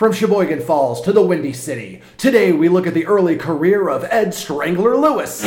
From Sheboygan Falls to the Windy City, today we look at the early career of Ed Strangler Lewis.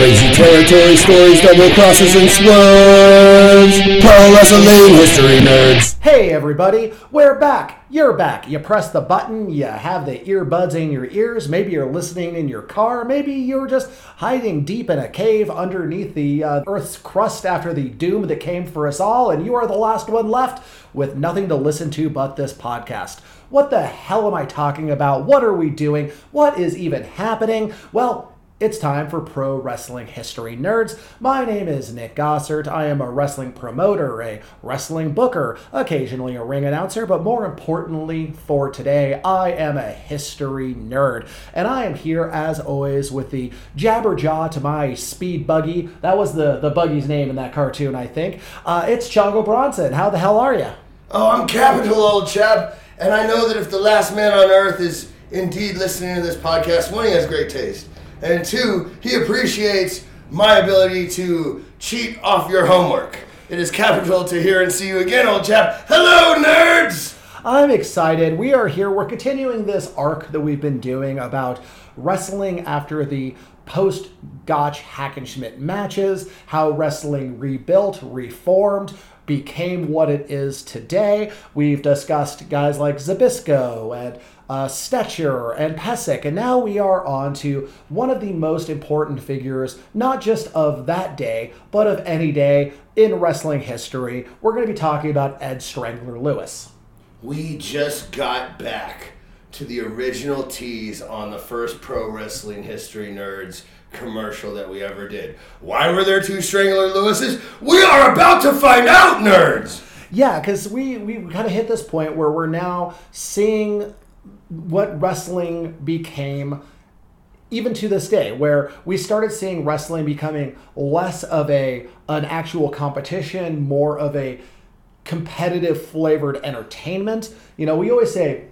Crazy territory stories, double crosses, and swerves. Pro wrestling history nerds. Hey everybody, we're back. You're back. You press the button, you have the earbuds in your ears. Maybe you're listening in your car. Maybe you're just hiding deep in a cave underneath the uh, Earth's crust after the doom that came for us all, and you are the last one left with nothing to listen to but this podcast. What the hell am I talking about? What are we doing? What is even happening? Well, it's time for Pro Wrestling History Nerds. My name is Nick Gossert. I am a wrestling promoter, a wrestling booker, occasionally a ring announcer, but more importantly for today, I am a history nerd. And I am here, as always, with the Jabberjaw to my speed buggy. That was the, the buggy's name in that cartoon, I think. Uh, it's Chongo Bronson. How the hell are you? Oh, I'm capital, old chap. And I know that if the last man on earth is indeed listening to this podcast, one, he has great taste. And two, he appreciates my ability to cheat off your homework. It is capital to hear and see you again, old chap. Hello, nerds! I'm excited. We are here. We're continuing this arc that we've been doing about wrestling after the post Gotch Hackenschmidt matches, how wrestling rebuilt, reformed, became what it is today. We've discussed guys like Zbyszko and uh, Stecher and Pesek, and now we are on to one of the most important figures, not just of that day, but of any day in wrestling history. We're going to be talking about Ed Strangler Lewis. We just got back to the original tease on the first pro wrestling history nerds commercial that we ever did. Why were there two Strangler Lewises? We are about to find out, nerds! Yeah, because we, we kind of hit this point where we're now seeing what wrestling became even to this day where we started seeing wrestling becoming less of a an actual competition more of a competitive flavored entertainment. You know we always say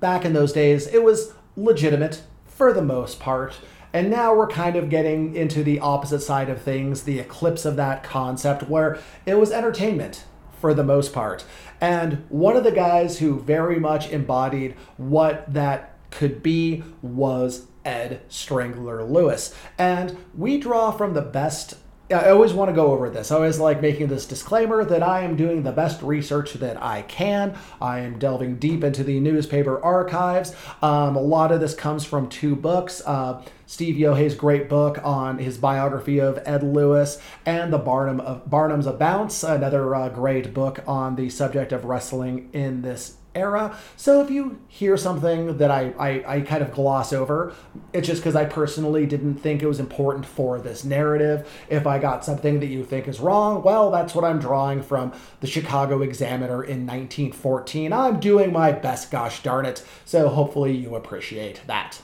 back in those days it was legitimate for the most part. And now we're kind of getting into the opposite side of things the eclipse of that concept where it was entertainment for the most part. And one of the guys who very much embodied what that could be was Ed Strangler Lewis. And we draw from the best I always want to go over this. I always like making this disclaimer that I am doing the best research that I can. I am delving deep into the newspaper archives. Um, a lot of this comes from two books. Uh, Steve Yohe's great book on his biography of Ed Lewis, and the Barnum of Barnum's of Bounce, another uh, great book on the subject of wrestling in this era. So if you hear something that I, I, I kind of gloss over, it's just because I personally didn't think it was important for this narrative. If I got something that you think is wrong, well, that's what I'm drawing from the Chicago Examiner in 1914. I'm doing my best, gosh darn it. So hopefully you appreciate that.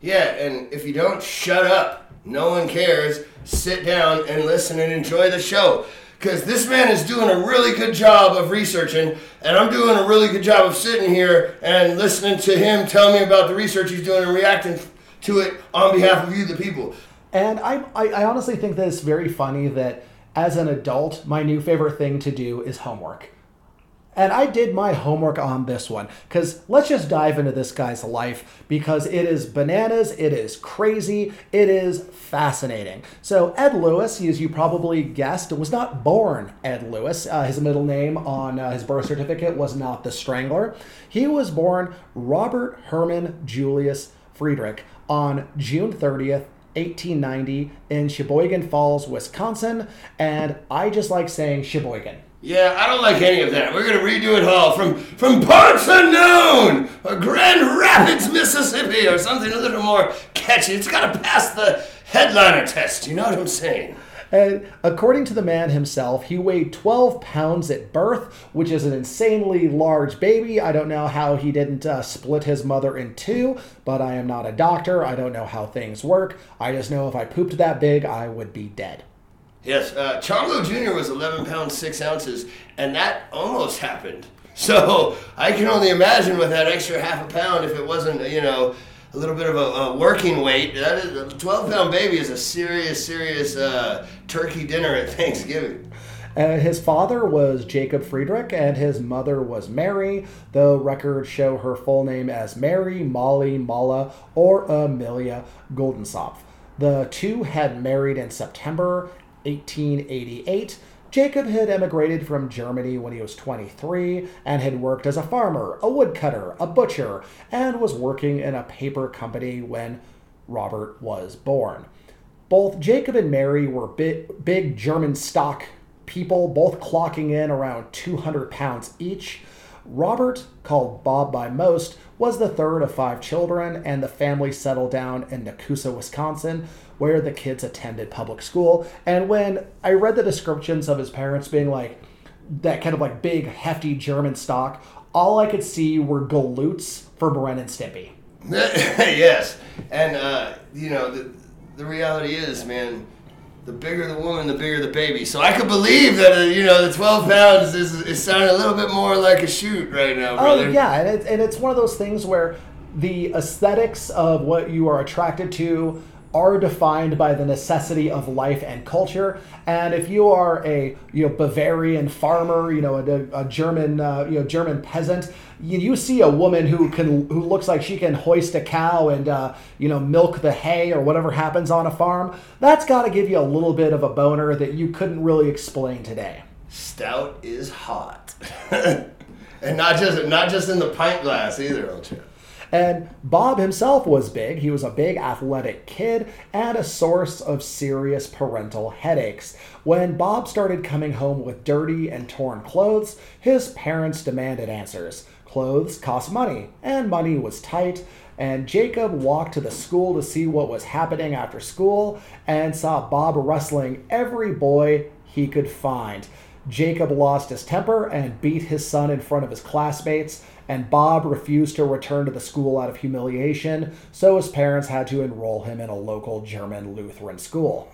Yeah, and if you don't shut up, no one cares. Sit down and listen and enjoy the show because this man is doing a really good job of researching, and I'm doing a really good job of sitting here and listening to him tell me about the research he's doing and reacting to it on behalf of you, the people. And I, I, I honestly think that it's very funny that as an adult, my new favorite thing to do is homework. And I did my homework on this one because let's just dive into this guy's life because it is bananas, it is crazy, it is fascinating. So, Ed Lewis, as you probably guessed, was not born Ed Lewis. Uh, his middle name on uh, his birth certificate was not the Strangler. He was born Robert Herman Julius Friedrich on June 30th, 1890 in Sheboygan Falls, Wisconsin. And I just like saying Sheboygan. Yeah, I don't like any of that. We're gonna redo it all from from parts unknown, or Grand Rapids, Mississippi, or something a little more catchy. It's gotta pass the headliner test. You know what I'm saying? And according to the man himself, he weighed 12 pounds at birth, which is an insanely large baby. I don't know how he didn't uh, split his mother in two, but I am not a doctor. I don't know how things work. I just know if I pooped that big, I would be dead. Yes, uh, Chongo Jr. was 11 pounds 6 ounces, and that almost happened. So I can only imagine with that extra half a pound if it wasn't, you know, a little bit of a, a working weight. That is, a 12 pound baby is a serious, serious uh, turkey dinner at Thanksgiving. Uh, his father was Jacob Friedrich, and his mother was Mary. The records show her full name as Mary Molly Malla or Amelia Goldensopf. The two had married in September 1888. Jacob had emigrated from Germany when he was 23 and had worked as a farmer, a woodcutter, a butcher, and was working in a paper company when Robert was born. Both Jacob and Mary were big, big German stock people, both clocking in around 200 pounds each. Robert, called Bob by most, was the third of five children, and the family settled down in Nekoosa, Wisconsin, where the kids attended public school. And when I read the descriptions of his parents being like that kind of like big, hefty German stock, all I could see were galoots for Ren and Stimpy. yes, and uh, you know the the reality is, man, the bigger the woman, the bigger the baby. So I could believe that uh, you know the twelve pounds is, is sounding a little bit more like a shoot right now, brother. Oh yeah, and it's and it's one of those things where the aesthetics of what you are attracted to are defined by the necessity of life and culture. And if you are a you know Bavarian farmer, you know a, a German uh, you know German peasant, you, you see a woman who can who looks like she can hoist a cow and uh, you know milk the hay or whatever happens on a farm. That's got to give you a little bit of a boner that you couldn't really explain today. Stout is hot, and not just not just in the pint glass either, old chap. And Bob himself was big. He was a big athletic kid and a source of serious parental headaches. When Bob started coming home with dirty and torn clothes, his parents demanded answers. Clothes cost money, and money was tight. And Jacob walked to the school to see what was happening after school and saw Bob wrestling every boy he could find. Jacob lost his temper and beat his son in front of his classmates, and Bob refused to return to the school out of humiliation, so his parents had to enroll him in a local German Lutheran school.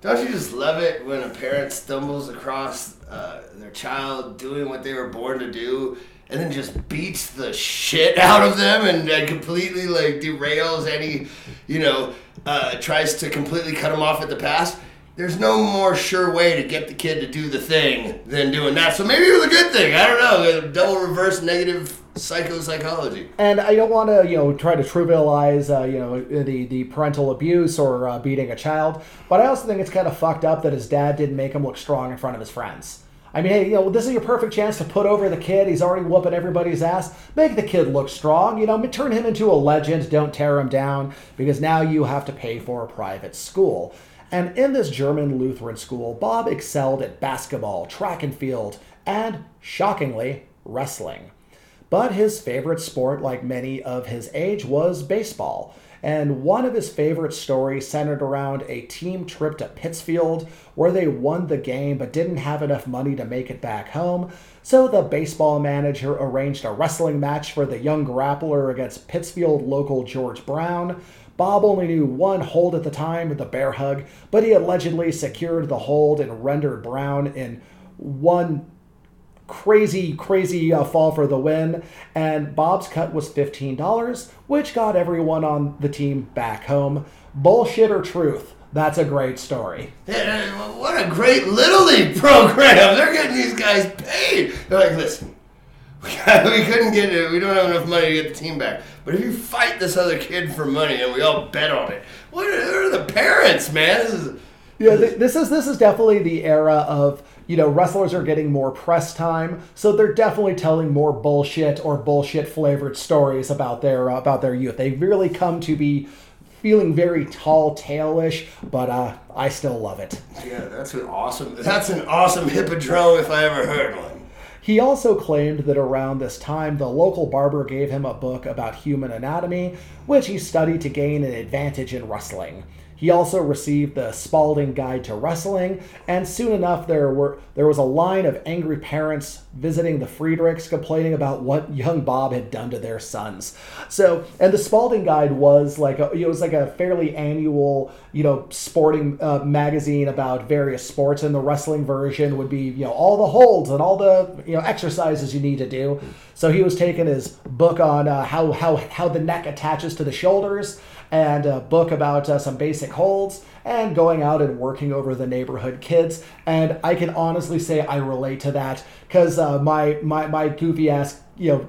Don't you just love it when a parent stumbles across uh, their child doing what they were born to do and then just beats the shit out of them and, and completely like derails any, you know, uh, tries to completely cut them off at the pass? There's no more sure way to get the kid to do the thing than doing that. So maybe it was a good thing. I don't know. Double reverse negative psychopsychology. And I don't want to, you know, try to trivialize, uh, you know, the the parental abuse or uh, beating a child, but I also think it's kind of fucked up that his dad didn't make him look strong in front of his friends. I mean, hey, you know, this is your perfect chance to put over the kid. He's already whooping everybody's ass. Make the kid look strong. You know, turn him into a legend. Don't tear him down because now you have to pay for a private school. And in this German Lutheran school, Bob excelled at basketball, track and field, and, shockingly, wrestling. But his favorite sport, like many of his age, was baseball. And one of his favorite stories centered around a team trip to Pittsfield where they won the game but didn't have enough money to make it back home. So the baseball manager arranged a wrestling match for the young grappler against Pittsfield local George Brown. Bob only knew one hold at the time with the bear hug, but he allegedly secured the hold and rendered Brown in one crazy, crazy uh, fall for the win. And Bob's cut was $15, which got everyone on the team back home. Bullshit or truth? That's a great story. What a great Little League program. They're getting these guys paid. They're like, listen, we couldn't get it. We don't have enough money to get the team back. But if you fight this other kid for money and we all bet on it, what are, are the parents, man? This is, yeah, this is this is definitely the era of you know wrestlers are getting more press time, so they're definitely telling more bullshit or bullshit flavored stories about their uh, about their youth. They really come to be feeling very tall tale-ish, but uh, I still love it. Yeah, that's an awesome. That's an awesome hippodrome if I ever heard one. He also claimed that around this time, the local barber gave him a book about human anatomy, which he studied to gain an advantage in wrestling. He also received the Spalding Guide to Wrestling, and soon enough there were there was a line of angry parents visiting the Friedrichs complaining about what young Bob had done to their sons. So, and the Spalding Guide was like a, it was like a fairly annual, you know, sporting uh, magazine about various sports, and the wrestling version would be you know all the holds and all the you know exercises you need to do. So he was taking his book on uh, how how how the neck attaches to the shoulders and a book about uh, some basic holds and going out and working over the neighborhood kids. And I can honestly say I relate to that because uh, my, my, my goofy ass, you know,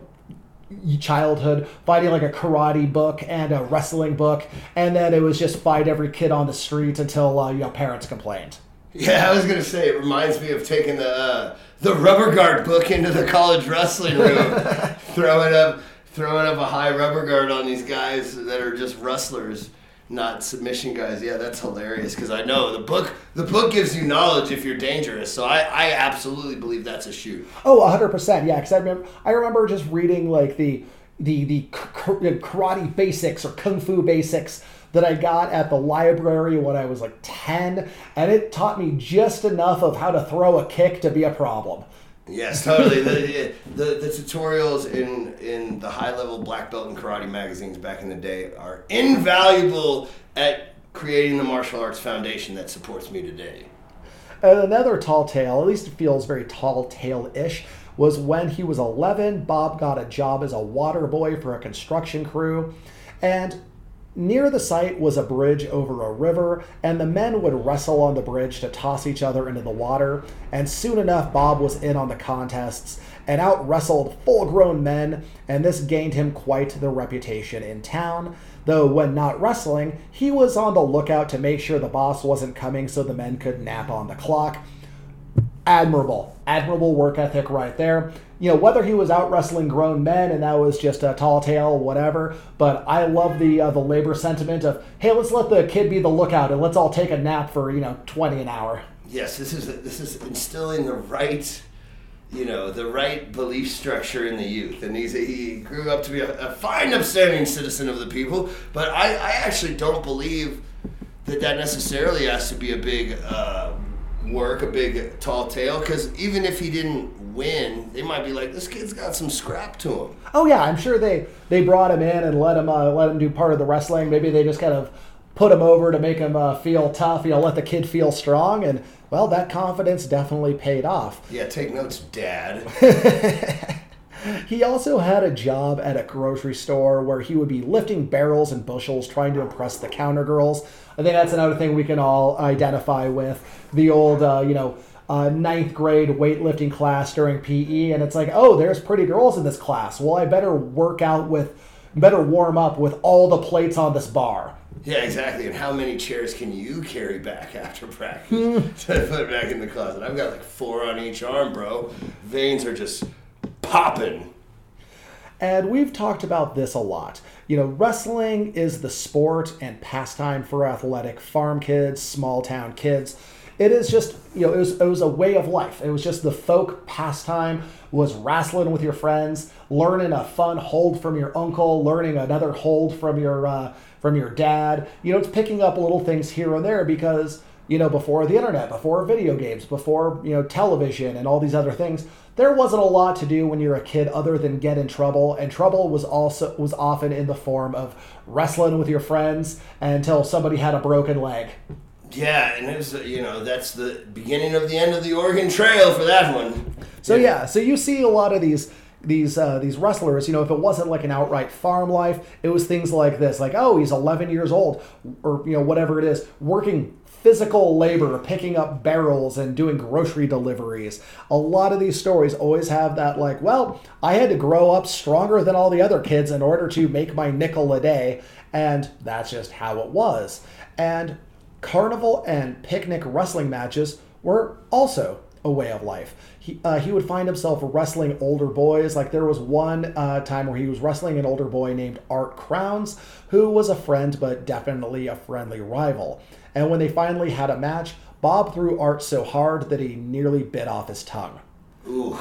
childhood fighting like a karate book and a wrestling book and then it was just fight every kid on the street until uh, you know parents complained Yeah, I was gonna say it reminds me of taking the uh, the rubber guard book into the college wrestling room, throwing up throwing up a high rubber guard on these guys that are just wrestlers, not submission guys. Yeah, that's hilarious because I know the book the book gives you knowledge if you're dangerous. So I, I absolutely believe that's a shoot. Oh, 100%. Yeah, cuz I remember I remember just reading like the the the karate basics or kung fu basics that I got at the library when I was like 10 and it taught me just enough of how to throw a kick to be a problem. Yes, totally. the, the the tutorials in in the high level black belt and karate magazines back in the day are invaluable at creating the martial arts foundation that supports me today. And another tall tale, at least it feels very tall tale ish, was when he was 11, Bob got a job as a water boy for a construction crew. And near the site was a bridge over a river, and the men would wrestle on the bridge to toss each other into the water. And soon enough, Bob was in on the contests and out wrestled full grown men, and this gained him quite the reputation in town. Though, when not wrestling, he was on the lookout to make sure the boss wasn't coming so the men could nap on the clock admirable, admirable work ethic right there. You know, whether he was out wrestling grown men and that was just a tall tale, whatever. But I love the uh, the labor sentiment of hey, let's let the kid be the lookout and let's all take a nap for you know twenty an hour. Yes, this is this is instilling the right, you know, the right belief structure in the youth, and he's he grew up to be a, a fine, upstanding citizen of the people. But I, I actually don't believe that that necessarily has to be a big uh, work, a big tall tale, because even if he didn't win, they might be like, this kid's got some scrap to him. Oh yeah, I'm sure they they brought him in and let him uh, let him do part of the wrestling. Maybe they just kind of put him over to make him uh, feel tough. You know, let the kid feel strong, and well, that confidence definitely paid off. Yeah, take notes, Dad. He also had a job at a grocery store where he would be lifting barrels and bushels trying to impress the counter girls. I think that's another thing we can all identify with. The old, uh, you know, uh, ninth grade weightlifting class during PE, and it's like, oh, there's pretty girls in this class. Well, I better work out with, better warm up with all the plates on this bar. Yeah, exactly. And how many chairs can you carry back after practice to put back in the closet? I've got like four on each arm, bro. Veins are just popping. And we've talked about this a lot. You know, wrestling is the sport and pastime for athletic farm kids, small town kids. It is just, you know, it was, it was a way of life. It was just the folk pastime was wrestling with your friends, learning a fun hold from your uncle, learning another hold from your uh, from your dad. You know, it's picking up little things here and there because you know before the internet, before video games, before you know television and all these other things, there wasn't a lot to do when you're a kid other than get in trouble, and trouble was also was often in the form of wrestling with your friends until somebody had a broken leg. Yeah, and it's uh, you know that's the beginning of the end of the Oregon Trail for that one. So yeah, so you see a lot of these these uh, these wrestlers. You know, if it wasn't like an outright farm life, it was things like this, like oh, he's 11 years old, or you know whatever it is, working physical labor, picking up barrels and doing grocery deliveries. A lot of these stories always have that like, well, I had to grow up stronger than all the other kids in order to make my nickel a day, and that's just how it was. And carnival and picnic wrestling matches were also a way of life. He, uh, he would find himself wrestling older boys. Like there was one uh, time where he was wrestling an older boy named Art Crowns, who was a friend but definitely a friendly rival. And when they finally had a match, Bob threw Art so hard that he nearly bit off his tongue. Ooh,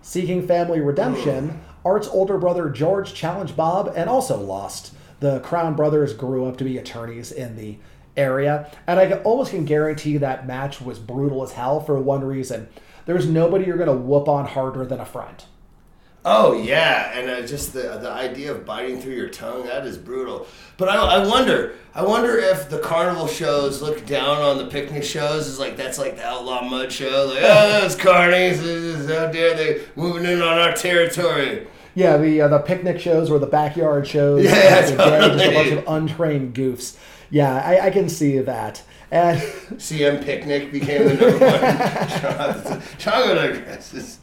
Seeking family redemption, Art's older brother George challenged Bob and also lost. The Crown brothers grew up to be attorneys in the area, and I almost can guarantee that match was brutal as hell for one reason. There's nobody you're going to whoop on harder than a friend. Oh yeah, and uh, just the the idea of biting through your tongue that is brutal. But I, I wonder, I wonder if the carnival shows look down on the picnic shows. Is like that's like the outlaw mud show. Like oh, those carnies, how dare they moving in on our territory? Yeah, the uh, the picnic shows or the backyard shows. Yeah, in just a bunch of untrained goofs. Yeah, I, I can see that. And CM Picnic became the number one. Chongo digress.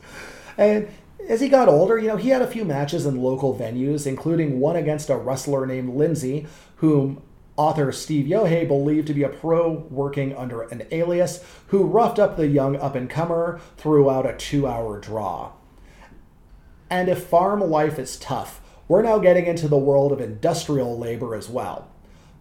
And as he got older, you know, he had a few matches in local venues, including one against a wrestler named Lindsay, whom author Steve Yohe believed to be a pro working under an alias, who roughed up the young up and comer throughout a two hour draw. And if farm life is tough, we're now getting into the world of industrial labor as well.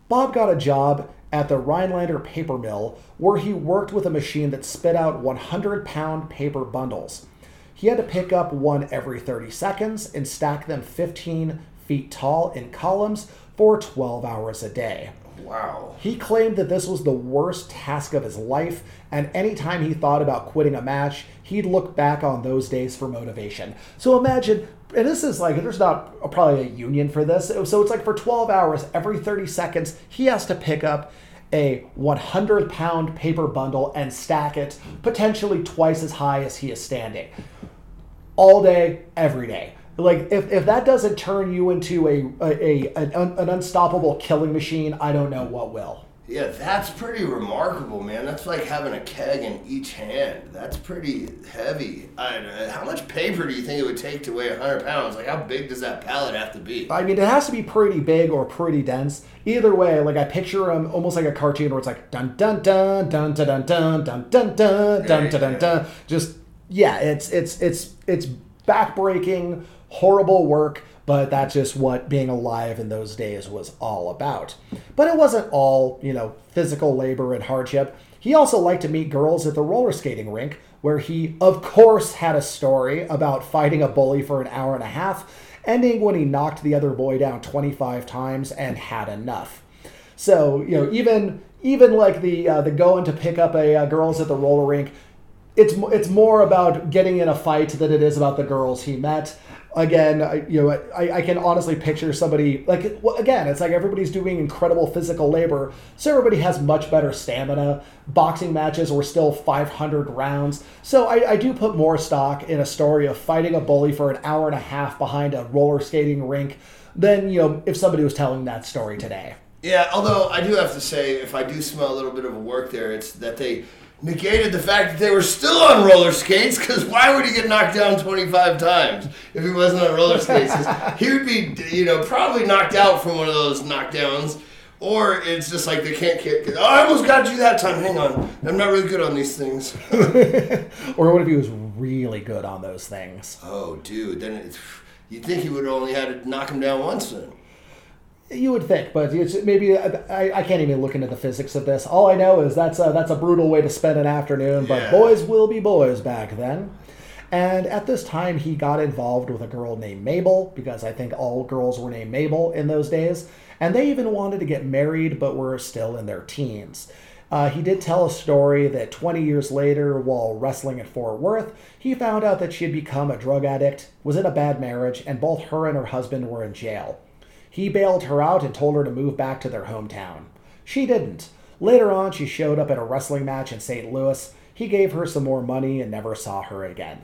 Bob got a job at the Rhinelander paper mill where he worked with a machine that spit out 100 pound paper bundles. He had to pick up one every 30 seconds and stack them 15 feet tall in columns for 12 hours a day. Wow. He claimed that this was the worst task of his life, and anytime he thought about quitting a match, he'd look back on those days for motivation. So imagine, and this is like, there's not a, probably a union for this. So it's like for 12 hours, every 30 seconds, he has to pick up a 100 pound paper bundle and stack it potentially twice as high as he is standing all day, every day. Like if, if that doesn't turn you into a, a, a an, an unstoppable killing machine, I don't know what will. Yeah, that's pretty remarkable, man. That's like having a keg in each hand. That's pretty heavy. I, how much paper do you think it would take to weigh 100 pounds? Like, how big does that pallet have to be? I mean, it has to be pretty big or pretty dense. Either way, like I picture him almost like a cartoon where it's like dun dun dun dun dun dun dun dun dun dun dun dun dun dun. Just yeah, it's it's it's it's backbreaking, horrible work. But that's just what being alive in those days was all about. But it wasn't all, you know, physical labor and hardship. He also liked to meet girls at the roller skating rink, where he, of course, had a story about fighting a bully for an hour and a half, ending when he knocked the other boy down 25 times and had enough. So, you know, even even like the uh, the going to pick up a uh, girls at the roller rink, it's it's more about getting in a fight than it is about the girls he met. Again, I, you know, I, I can honestly picture somebody like again, it's like everybody's doing incredible physical labor, so everybody has much better stamina. Boxing matches were still 500 rounds, so I, I do put more stock in a story of fighting a bully for an hour and a half behind a roller skating rink than you know if somebody was telling that story today. Yeah, although I do have to say, if I do smell a little bit of a work there, it's that they negated the fact that they were still on roller skates, because why would he get knocked down 25 times if he wasn't on roller skates? he would be, you know, probably knocked out from one of those knockdowns. Or it's just like they can't get. Oh, I almost got you that time. Hang on, I'm not really good on these things. Or what if he was really good on those things? oh, dude, then it's, you'd think he would only had to knock him down once then. You would think, but it's maybe I, I can't even look into the physics of this. All I know is that's a, that's a brutal way to spend an afternoon. But Yeah. boys will be boys back then. And at this time, he got involved with a girl named Mabel because I think all girls were named Mabel in those days. And they even wanted to get married, but were still in their teens. Uh, he did tell a story that 20 years later, while wrestling at Fort Worth, he found out that she had become a drug addict, was in a bad marriage, and both her and her husband were in jail. He bailed her out and told her to move back to their hometown. She didn't. Later on, she showed up at a wrestling match in St. Louis. He gave her some more money and never saw her again.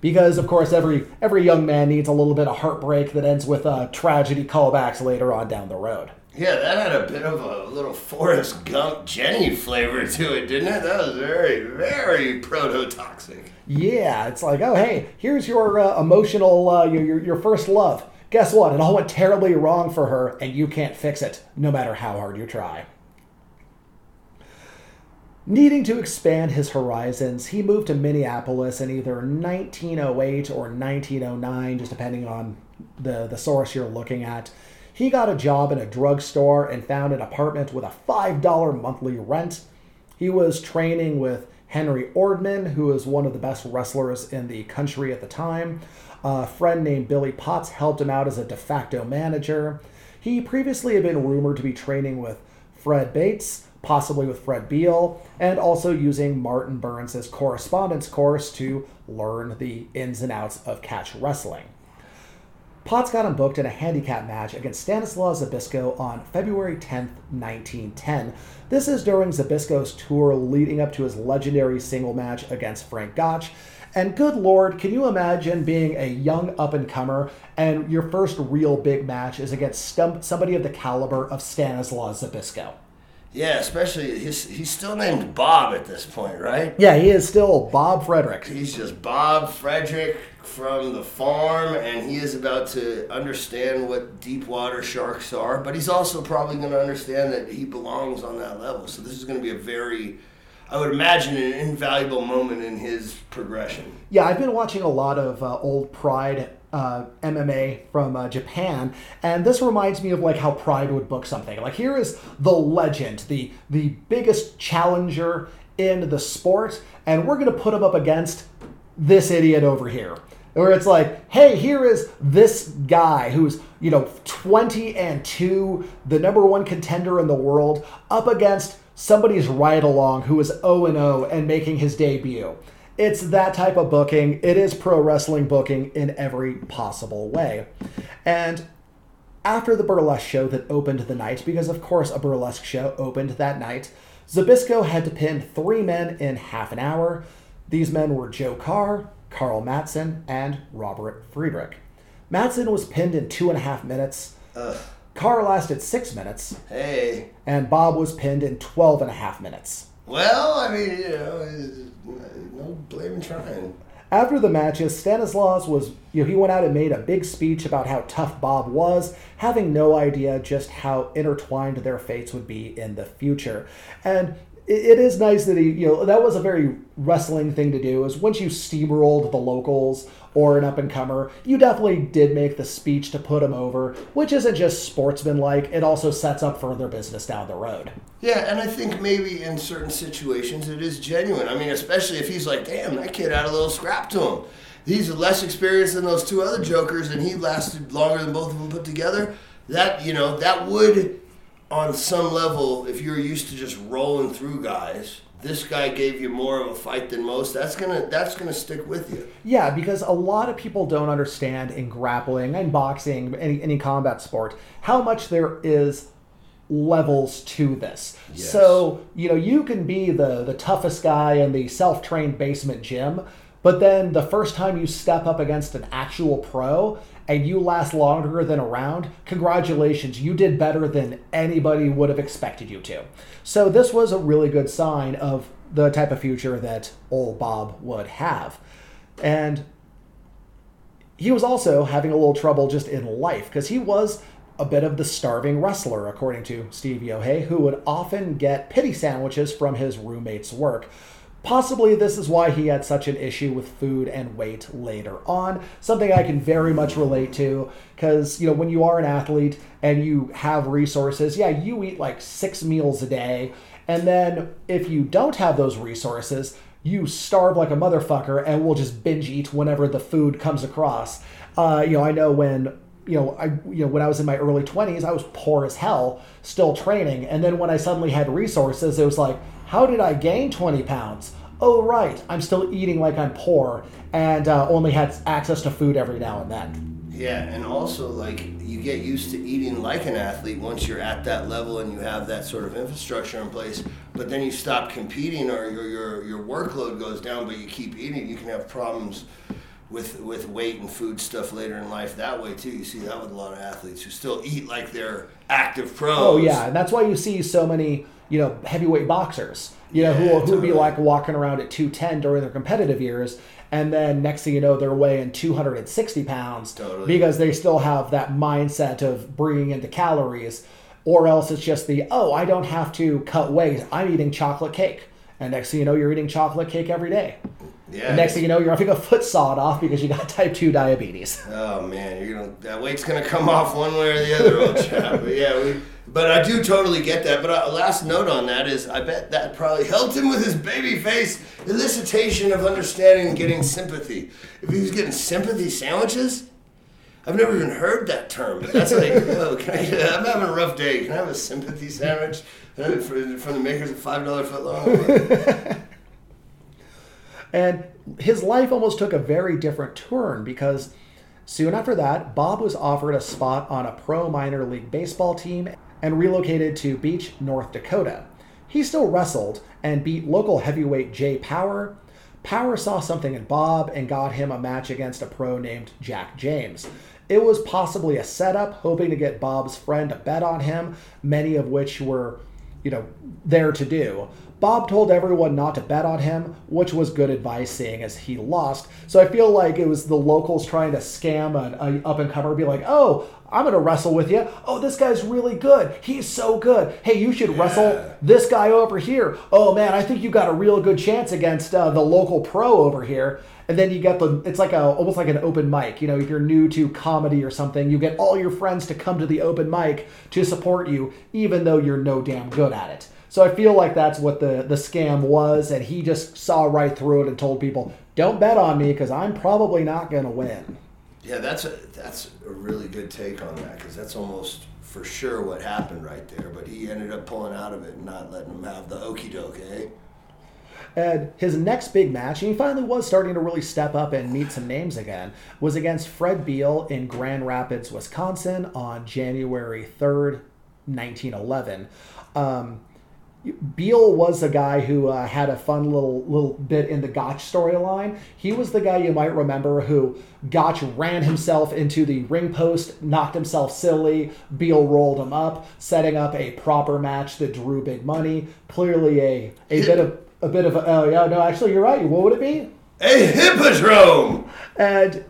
Because of course, every every young man needs a little bit of heartbreak that ends with uh, tragedy callbacks later on down the road. Yeah, that had a bit of a little Forrest Gump Jenny flavor to it, didn't it? That was very, very prototoxic. Yeah, it's like, oh hey, here's your uh, emotional, uh, your, your your first love. Guess what? It all went terribly wrong for her, and you can't fix it, no matter how hard you try. Needing to expand his horizons, he moved to Minneapolis in either 1908 or 1909, just depending on the, the source you're looking at. He got a job in a drugstore and found an apartment with a $5 monthly rent. He was training with Henry Ordemann, who was one of the best wrestlers in the country at the time. A friend named Billy Potts helped him out as a de facto manager. He previously had been rumored to be training with Fred Bates, possibly with Fred Beal, and also using Martin Burns' correspondence course to learn the ins and outs of catch wrestling. Potts got him booked in a handicap match against Stanislaw Zbyszko on February 10th, 1910. This is during Zbyszko's tour leading up to his legendary single match against Frank Gotch, And good lord, can you imagine being a young up and comer and your first real big match is against somebody of the caliber of Stanislaw Zbyszko? Yeah, especially he's, he's still named Bob at this point, right? Yeah, he is still Bob Frederick. He's just Bob Frederick from the farm, and he is about to understand what deep water sharks are. But he's also probably going to understand that he belongs on that level. So this is going to be a very, I would imagine, an invaluable moment in his progression. Yeah, I've been watching a lot of uh, old Pride uh, MMA from uh, Japan, and this reminds me of like how Pride would book something. Like here is the legend, the the biggest challenger in the sport, and we're gonna put him up against this idiot over here. Where it's like, hey, here is this guy who's, you know, 20 and 2, the number one contender in the world, up against somebody's ride along who is 0 and 0 and making his debut. It's that type of booking. It is pro wrestling booking in every possible way. And after the burlesque show that opened the night, because of course a burlesque show opened that night, Zbyszko had to pin three men in half an hour. These men were Joe Carr, Carl Matson, and Robert Friedrich. Matson was pinned in two and a half minutes. Ugh. Carr lasted six minutes, Hey, and Bob was pinned in 12 and a half minutes. well, I mean, you know, uh, no blame in trying. After the matches, Stanislaus was, you know, he went out and made a big speech about how tough Bob was, having no idea just how intertwined their fates would be in the future. And it, is nice that he, you know, that was a very wrestling thing to do. Is once you steamrolled the locals or an up and comer, you definitely did make the speech to put him over, which isn't just sportsmanlike. It also sets up further business down the road. Yeah, and I think maybe in certain situations it is genuine. I mean, especially if he's like, damn, that kid had a little scrap to him. He's less experienced than those two other jokers, and he lasted longer than both of them put together. That, you know, that would, on some level, if you're used to just rolling through guys, this guy gave you more of a fight than most. That's gonna that's gonna stick with you. Yeah, because a lot of people don't understand in grappling and boxing, any, any combat sport, how much there is levels to this. Yes. So, you know, you can be the, the toughest guy in the self trained basement gym, but then the first time you step up against an actual pro and you last longer than a round, congratulations, you did better than anybody would have expected you to. So, this was a really good sign of the type of future that old Bob would have. And he was also having a little trouble just in life because he was a bit of the starving wrestler, according to Steve Yohe, who would often get pity sandwiches from his roommate's work. Possibly this is why he had such an issue with food and weight later on. Something I can very much relate to because, you know, when you are an athlete and you have resources, yeah, you eat like six meals a day. And then if you don't have those resources, you starve like a motherfucker and will just binge eat whenever the food comes across. Uh, you know, I know when you know, I you know when I was in my early twenties, I was poor as hell, still training, and then when I suddenly had resources, it was like, how did I gain twenty pounds? Oh right, I'm still eating like I'm poor and uh, only had access to food every now and then. Yeah, and also like you get used to eating like an athlete once you're at that level and you have that sort of infrastructure in place. But then you stop competing or your your, your workload goes down, but you keep eating. You can have problems with with weight and food stuff later in life that way too. You see that with a lot of athletes who still eat like they're active pros. Oh yeah, and that's why you see so many you know heavyweight boxers, you know, Yeah, who who would be like walking around at two ten during their competitive years, and then next thing you know they're weighing two hundred and sixty pounds Totally. because they still have that mindset of bringing in the calories, or else it's just the oh I don't have to cut weight, I'm eating chocolate cake, and next thing you know you're eating chocolate cake every day. Yeah. Next thing you know you're having a foot sawed off because you got type two diabetes. Oh man, you're gonna that weight's gonna come off one way or the other, old chap. But yeah, we. But I do totally get that. But uh, last note on that is, I bet that probably helped him with his baby face elicitation of understanding and getting sympathy. If he was getting sympathy sandwiches, I've never even heard that term. But that's like, oh, can I, I'm having a rough day. Can I have a sympathy sandwich uh, from the makers of five dollar footlong? And his life almost took a very different turn because soon after that, Bob was offered a spot on a pro minor league baseball team and relocated to Beach, North Dakota. He still wrestled and beat local heavyweight Jay Power, Power saw something in Bob and got him a match against a pro named Jack James. It was possibly a setup, hoping to get Bob's friend to bet on him, many of which were, you know, there to do. Bob told everyone not to bet on him, which was good advice seeing as he lost. So I feel like it was the locals trying to scam an up and comer, be like, oh, I'm going to wrestle with you. Oh, this guy's really good. He's so good. Hey, you should wrestle this guy over here. Oh, man, I think you got a real good chance against uh, the local pro over here. And then you get the, it's like a, almost like an open mic. You know, if you're new to comedy or something, you get all your friends to come to the open mic to support you, even though you're no damn good at it. So I feel like that's what the, the scam was. And he just saw right through it and told people, don't bet on me because I'm probably not going to win. Yeah, that's a that's a really good take on that because that's almost for sure what happened right there. But he ended up pulling out of it and not letting him have the okey doke, eh? And his next big match, and he finally was starting to really step up and meet some names again, was against Fred Beal in Grand Rapids, Wisconsin on January 3rd, 1911. Um, Beal was a guy who uh, had a fun little little bit in the Gotch storyline. He was the guy you might remember who Gotch ran himself into the ring post, knocked himself silly. Beal rolled him up, setting up a proper match that drew big money. Clearly, a a bit of a bit of a, oh yeah no actually you're right. What would it be? A hippodrome. And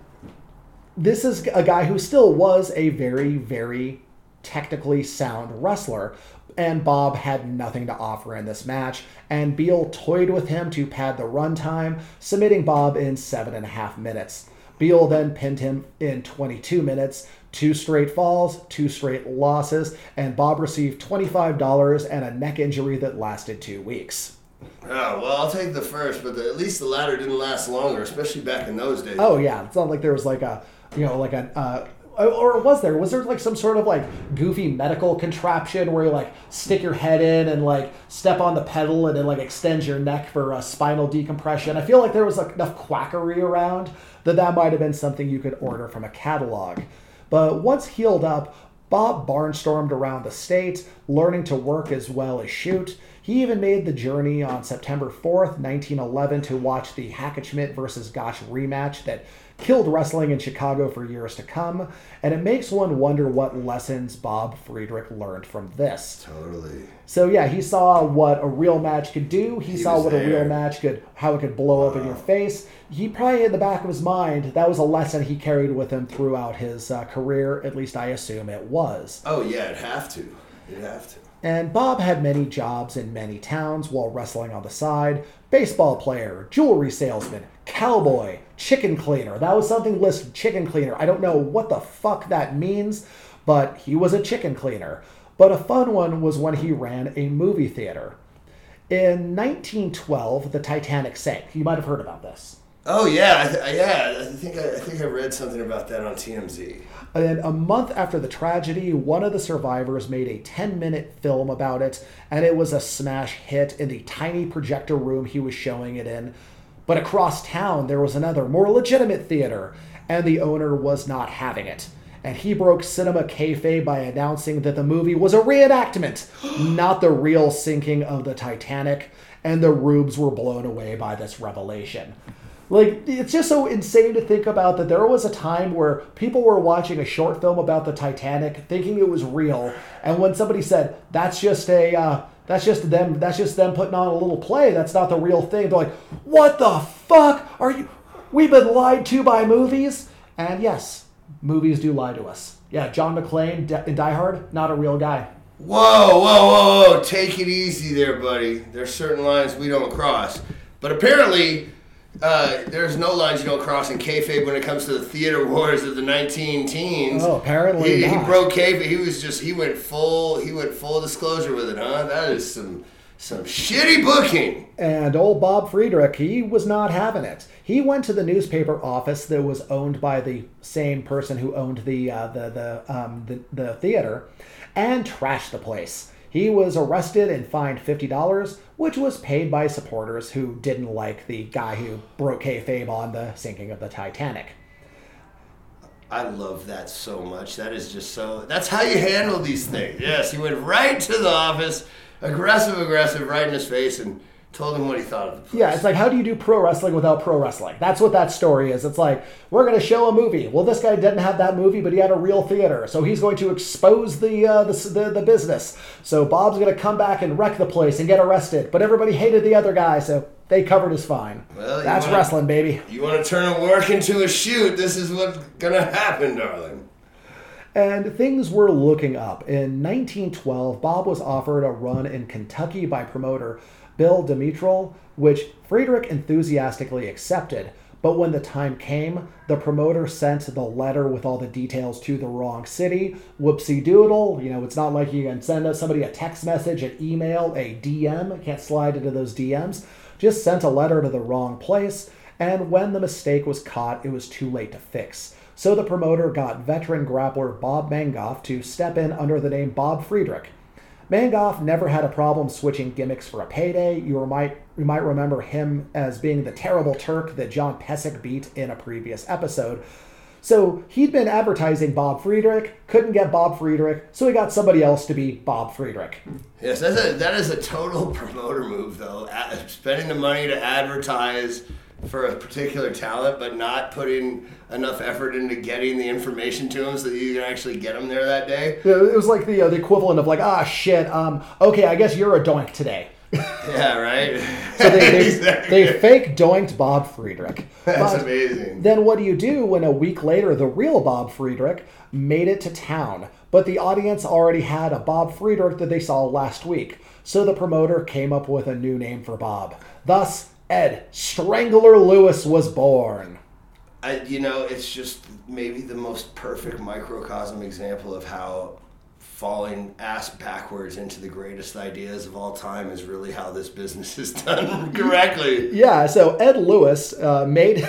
this is a guy who still was a very very technically sound wrestler, and Bob had nothing to offer in this match, and Beal toyed with him to pad the runtime, submitting Bob in seven and a half minutes. Beal then pinned him in 22 minutes, two straight falls, two straight losses, and Bob received $25 and a neck injury that lasted two weeks. Oh, well, I'll take the first, but the, at least the latter didn't last longer, especially back in those days. Oh, yeah. It's not like there was like a, you know, like a, uh, Oh, or was there. Was there like some sort of like goofy medical contraption where you like stick your head in and like step on the pedal and it like extends your neck for a spinal decompression? I feel like there was like enough quackery around that that might have been something you could order from a catalog. But once healed up bob barnstormed around the state learning to work as well as shoot. He even made the journey on September 4th, 1911, to watch the Hackenschmidt versus Gotch rematch that killed wrestling in Chicago for years to come, and it makes one wonder what lessons Bob Friedrich learned from this. Totally. So yeah, he saw what a real match could do. He, He saw what a real match could, how it could blow up in your face. He probably in the back of his mind that was a lesson he carried with him throughout his uh, career. At least I assume it was. Oh, yeah, it'd have to. It'd have to. And Bob had many jobs in many towns while wrestling on the side baseball player, jewelry salesman, cowboy, chicken cleaner. That was something listed chicken cleaner. I don't know what the fuck that means, but he was a chicken cleaner. But a fun one was when he ran a movie theater. In 1912, the Titanic sank. You might have heard about this. Oh yeah, I th- yeah. I think I, I think I read something about that on TMZ. And a month after the tragedy, one of the survivors made a 10 minute film about it, and it was a smash hit in the tiny projector room he was showing it in. But across town, there was another, more legitimate theater, and the owner was not having it. And he broke cinema kayfabe by announcing that the movie was a reenactment, not the real sinking of the Titanic, and the rubes were blown away by this revelation. Like, it's just so insane to think about that there was a time where people were watching a short film about the Titanic thinking it was real, and when somebody said, that's just a, uh, that's just them, that's just them putting on a little play, that's not the real thing, they're like, what the fuck? Are you, we've been lied to by movies? And yes, movies do lie to us. Yeah, John McClane in Die Hard, not a real guy. Whoa, whoa, whoa, whoa! Take it easy there, buddy. There's certain lines we don't cross, but apparently. Uh, there's no lines you don't cross in kayfabe when it comes to the theater wars of the 19 teens. Oh, apparently he, he broke kayfabe. He was just he went full he went full disclosure with it, huh? That is some some shitty booking. And old Bob Friedrich, he was not having it. He went to the newspaper office that was owned by the same person who owned the uh, the the, um, the the theater, and trashed the place. He was arrested and fined fifty dollars, which was paid by supporters who didn't like the guy who broke kayfabe on the sinking of the Titanic. I love that so much. That is just so. That's how you handle these things. Yes, he went right to the office, aggressive, aggressive, right in his face, and told him what he thought of the place. Yeah, it's like how do you do pro wrestling without pro wrestling? That's what that story is. It's like we're going to show a movie. Well, this guy didn't have that movie, but he had a real theater, so he's going to expose the uh, the, the the business. So Bob's going to come back and wreck the place and get arrested. But everybody hated the other guy, so they covered his fine. Well, That's wanna- wrestling, baby. You want to turn a work into a shoot? This is what's gonna happen, darling. And things were looking up. In 1912, Bob was offered a run in Kentucky by promoter Bill Demetral, which Friedrich enthusiastically accepted. But when the time came, the promoter sent the letter with all the details to the wrong city. Whoopsie doodle. You know, it's not like you can send somebody a text message, an email, a DM. Can't slide into those DMs. Just sent a letter to the wrong place. And when the mistake was caught, it was too late to fix. So the promoter got veteran grappler Bob Managoff to step in under the name Bob Friedrich. Managoff never had a problem switching gimmicks for a payday. You might you might remember him as being the terrible Turk that John Pesek beat in a previous episode. So he'd been advertising Bob Friedrich, couldn't get Bob Friedrich, so he got somebody else to be Bob Friedrich. Yes, that's a, that is a total promoter move, though. A- spending the money to advertise for a particular talent, but not putting enough effort into getting the information to them so that you can actually get them there that day. It was like the uh, the equivalent of like, ah shit, um, okay, I guess you're a doink today. Yeah, right. So they, they, Exactly. they fake doinked Bob Friedrich. That's But amazing. Then what do you do when a week later the real Bob Friedrich made it to town, but the audience already had a Bob Friedrich that they saw last week? So the promoter came up with a new name for Bob. Thus, Ed Strangler Lewis was born. I, you know, it's just maybe the most perfect microcosm example of how falling ass backwards into the greatest ideas of all time is really how this business is done correctly. Yeah, so Ed Lewis uh, made.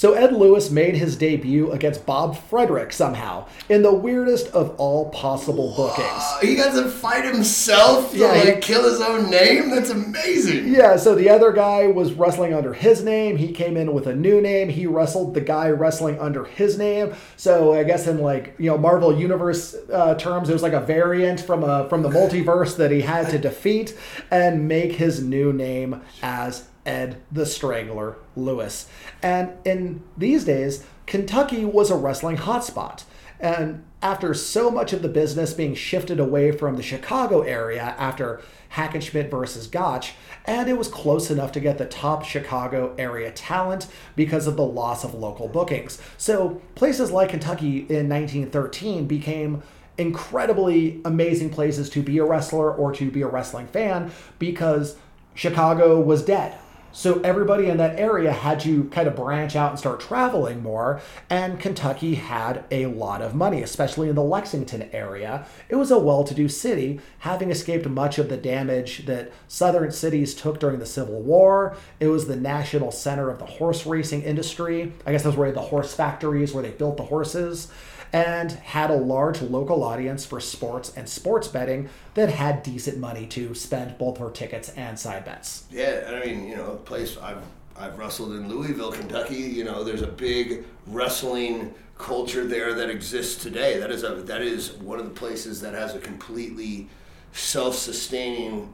So Ed Lewis made his debut against Bob Friedrich somehow in the weirdest of all possible bookings. Uh, he to fight himself to Yeah, he- like kill his own name. That's amazing. Yeah, so the other guy was wrestling under his name. He came in with a new name. He wrestled the guy wrestling under his name. So I guess in like you know Marvel Universe uh, terms, it was like a variant from a from the multiverse that he had to defeat and make his new name as Ed the Strangler Lewis. And in these days, Kentucky was a wrestling hotspot. And after so much of the business being shifted away from the Chicago area after Hackenschmidt versus Gotch, and it was close enough to get the top Chicago area talent because of the loss of local bookings. So places like Kentucky in 1913 became incredibly amazing places to be a wrestler or to be a wrestling fan because Chicago was dead. So everybody in that area had to kind of branch out and start traveling more. And Kentucky had a lot of money, especially in the Lexington area. It was a well to do city, having escaped much of the damage that southern cities took during the Civil War. It was the national center of the horse racing industry. I guess that's where the horse factories where they built the horses and had a large local audience for sports and sports betting that had decent money to spend both for tickets and side bets. Yeah, I mean, you know, place I've I've wrestled in Louisville, Kentucky. You know, there's a big wrestling culture there that exists today. That is a that is one of the places that has a completely self-sustaining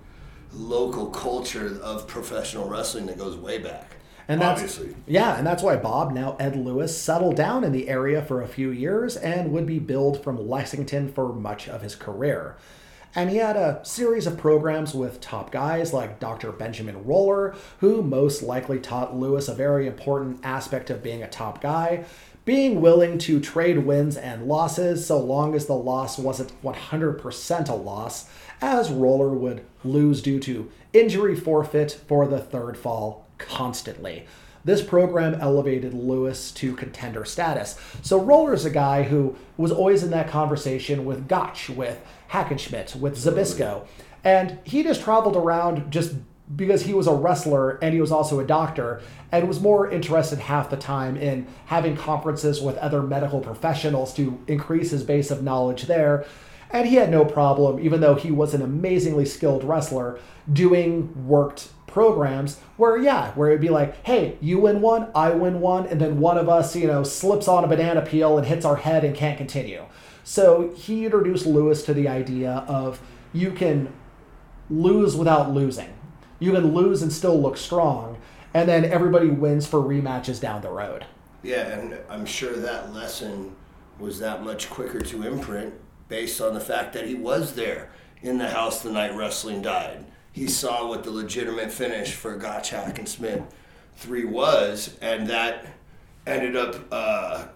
local culture of professional wrestling that goes way back. And that's obviously. yeah, and that's why Bob, now Ed Lewis, settled down in the area for a few years and would be billed from Lexington for much of his career. And he had a series of programs with top guys like Dr. Benjamin Roller, who most likely taught Lewis a very important aspect of being a top guy, being willing to trade wins and losses so long as the loss wasn't 100% a loss, as Roller would lose due to injury forfeit for the third fall constantly. This program elevated Lewis to contender status. So Roller's a guy who was always in that conversation with Gotch, with Hackenschmidt, with Zbyszko. And he just traveled around just because he was a wrestler and he was also a doctor and was more interested half the time in having conferences with other medical professionals to increase his base of knowledge there. And he had no problem, even though he was an amazingly skilled wrestler, doing worked programs where yeah where it'd be like hey you win one i win one and then one of us you know slips on a banana peel and hits our head and can't continue so he introduced lewis to the idea of you can lose without losing You can lose and still look strong, and then everybody wins for rematches down the road. Yeah, and I'm sure that lesson was that much quicker to imprint based on the fact that he was there in the house the night wrestling died. He saw what the legitimate finish for Gotch Hackenschmidt 3 was, and that ended up uh,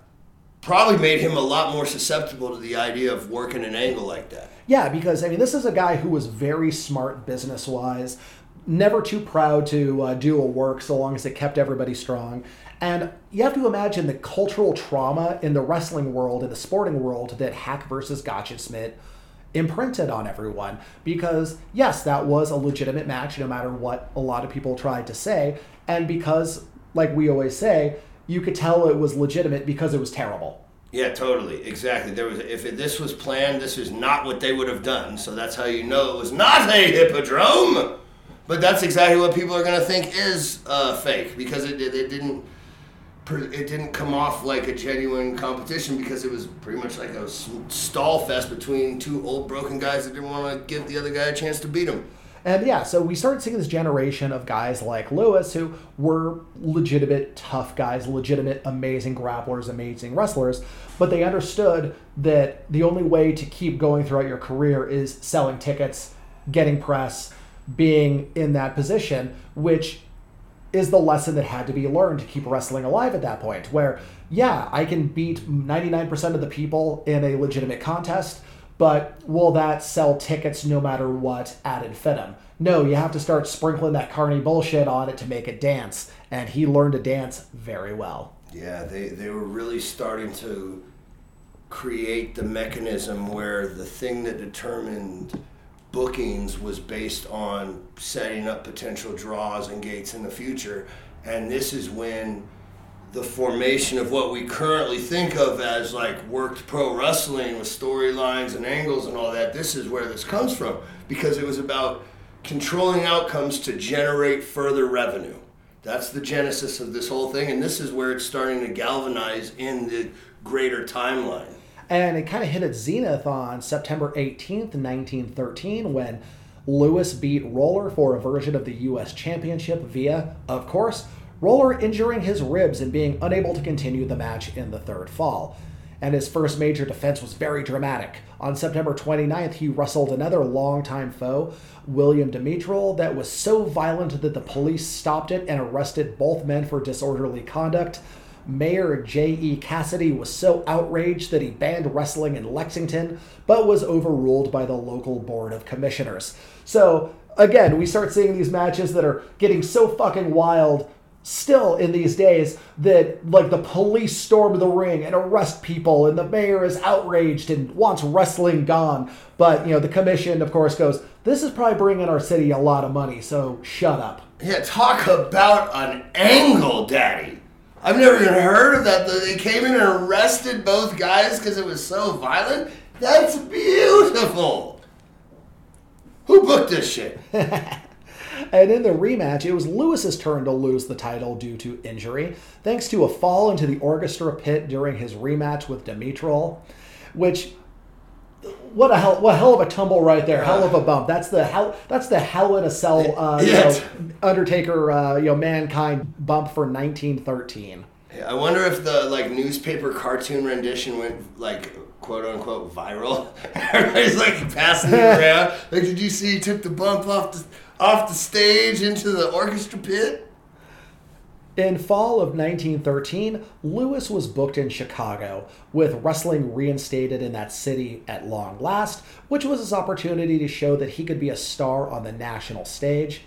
probably made him a lot more susceptible to the idea of working an angle like that. Yeah, because I mean, this is a guy who was very smart business wise, never too proud to uh, do a work so long as it kept everybody strong. And you have to imagine the cultural trauma in the wrestling world, in the sporting world, that Hack versus Gotcha Smith imprinted on everyone. Because, yes, that was a legitimate match, no matter what a lot of people tried to say. And because, like we always say, you could tell it was legitimate because it was terrible. Yeah, totally, exactly. There was if it, this was planned, this is not what they would have done. So that's how you know it was not a hippodrome. But that's exactly what people are going to think is uh, fake because it, it, it didn't it didn't come off like a genuine competition because it was pretty much like a stall fest between two old broken guys that didn't want to give the other guy a chance to beat him. And yeah, so we started seeing this generation of guys like Lewis who were legitimate tough guys, legitimate amazing grapplers, amazing wrestlers, but they understood that the only way to keep going throughout your career is selling tickets, getting press, being in that position, which is the lesson that had to be learned to keep wrestling alive at that point. Where, yeah, I can beat 99% of the people in a legitimate contest, but will that sell tickets no matter what ad infinitum? No, you have to start sprinkling that carny bullshit on it to make it dance. And he learned to dance very well. Yeah, they, they were really starting to create the mechanism where the thing that determined bookings was based on setting up potential draws and gates in the future. And this is when the formation of what we currently think of as like worked pro wrestling with storylines and angles and all that, this is where this comes from because it was about controlling outcomes to generate further revenue. That's the genesis of this whole thing, and this is where it's starting to galvanize in the greater timeline. And it kind of hit its zenith on September 18th, 1913, when Lewis beat Roller for a version of the U.S. Championship via, of course, Roller injuring his ribs and being unable to continue the match in the third fall. And his first major defense was very dramatic. On September 29th, he wrestled another longtime foe, William Demetral, that was so violent that the police stopped it and arrested both men for disorderly conduct. Mayor J.E. Cassidy was so outraged that he banned wrestling in Lexington, but was overruled by the local board of commissioners. So, again, we start seeing these matches that are getting so fucking wild still in these days that like the police storm the ring and arrest people and the mayor is outraged and wants wrestling gone but you know the commission of course goes this is probably bringing our city a lot of money so shut up yeah talk about an angle daddy I've never even heard of that. They came in and arrested both guys because it was so violent. That's beautiful. Who booked this shit? and in the rematch, it was Lewis's turn to lose the title due to injury, thanks to a fall into the orchestra pit during his rematch with Demetral, which what a hell what a hell of a tumble right there. Hell of a bump. That's the hell that's the hell in a cell uh, you know, undertaker uh, you know mankind bump for 1913 i wonder if the like newspaper cartoon rendition went like quote unquote viral. Everybody's like passing it around. Like did you see he took the bump off the off the stage into the orchestra pit in fall of 1913, Lewis was booked in Chicago, with wrestling reinstated in that city at long last, which was his opportunity to show that he could be a star on the national stage.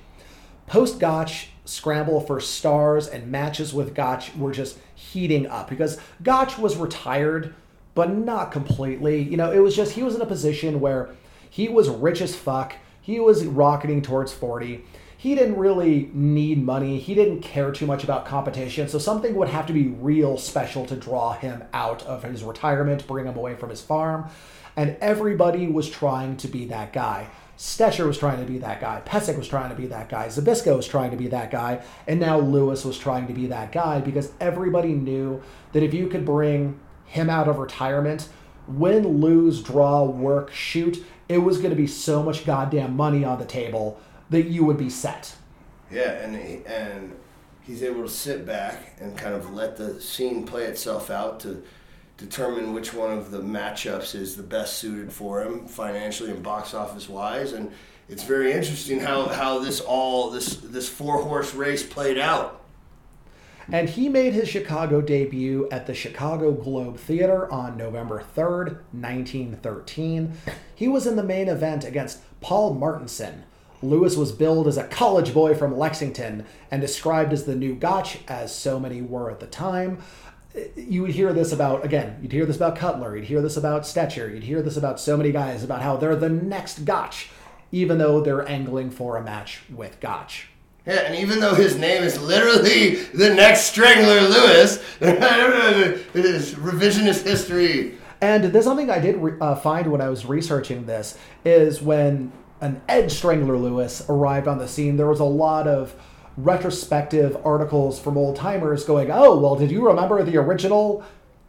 Post Gotch scramble for stars and matches with Gotch were just heating up because Gotch was retired, but not completely. You know, it was just he was in a position where he was rich as fuck. He was rocketing towards 40 he didn't really need money. He didn't care too much about competition. So something would have to be real special to draw him out of his retirement, bring him away from his farm. And everybody was trying to be that guy. Stecher was trying to be that guy. Pesek was trying to be that guy. Zbyszko was trying to be that guy. And now Lewis was trying to be that guy because everybody knew that if you could bring him out of retirement, win, lose, draw, work, shoot, it was going to be so much goddamn money on the table that you would be set. Yeah, and he, and he's able to sit back and kind of let the scene play itself out to determine which one of the matchups is the best suited for him financially and box office wise and it's very interesting how, how this all this this four horse race played out and he made his Chicago debut at the Chicago Globe Theater on November 3rd, 1913. He was in the main event against Paul Martinson. Lewis was billed as a college boy from Lexington and described as the new Gotch, as so many were at the time. You would hear this about, again, you'd hear this about Cutler, you'd hear this about Stecher, you'd hear this about so many guys about how they're the next Gotch, even though they're angling for a match with Gotch. Yeah, and even though his name is literally the next Strangler Lewis, it is revisionist history. And there's something I did re- uh, find when I was researching this is when an Ed Strangler Lewis arrived on the scene, there was a lot of retrospective articles from old timers going, "Oh, well, did you remember the original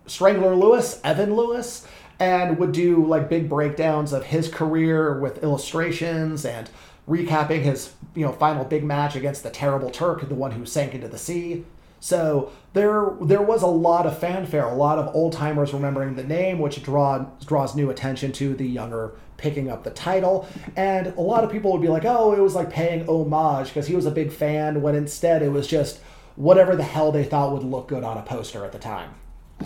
Strangler Lewis, Evan Lewis?" And would do like big breakdowns of his career with illustrations and recapping his you know final big match against the terrible Turk, the one who sank into the sea. So there there was a lot of fanfare, a lot of old timers remembering the name, which draw, draws new attention to the younger picking up the title. And a lot of people would be like, oh, it was like paying homage because he was a big fan, when instead it was just whatever the hell they thought would look good on a poster at the time.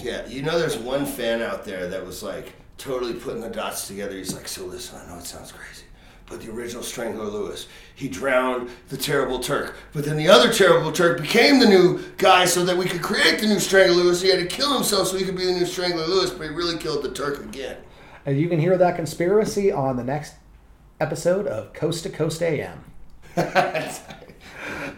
Yeah, you know, there's one fan out there that was like totally putting the dots together. He's like, so listen, I know it sounds crazy but the original Strangler Lewis. He drowned the terrible Turk. But then the other terrible Turk became the new guy so that we could create the new Strangler Lewis. He had to kill himself so he could be the new Strangler Lewis, but he really killed the Turk again. And you can hear that conspiracy on the next episode of Coast to Coast AM.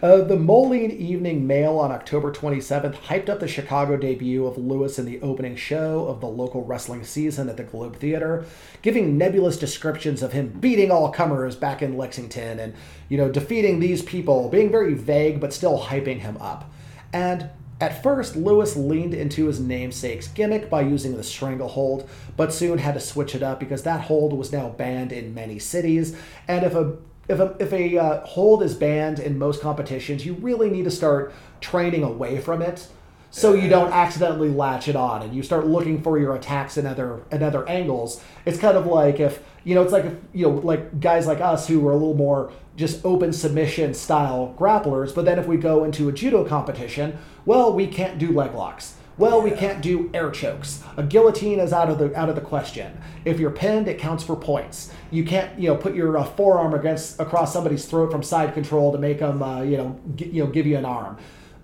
Uh, the Moline Evening Mail on October 27th hyped up the Chicago debut of Lewis in the opening show of the local wrestling season at the Globe Theater, giving nebulous descriptions of him beating all comers back in Lexington and, you know, defeating these people, being very vague but still hyping him up. And at first, Lewis leaned into his namesake's gimmick by using the stranglehold, but soon had to switch it up because that hold was now banned in many cities, and if a if a, if a uh, hold is banned in most competitions, you really need to start training away from it so you don't accidentally latch it on and you start looking for your attacks in other in other angles. It's kind of like if you know, it's like if you know, like guys like us who are a little more just open submission style grapplers, but then if we go into a judo competition, well, we can't do leg locks well, we can't do air chokes. A guillotine is out of the out of the question. If you're pinned, it counts for points. You can't, you know, put your uh, forearm against across somebody's throat from side control to make them, uh, you know, g- you know, give you an arm.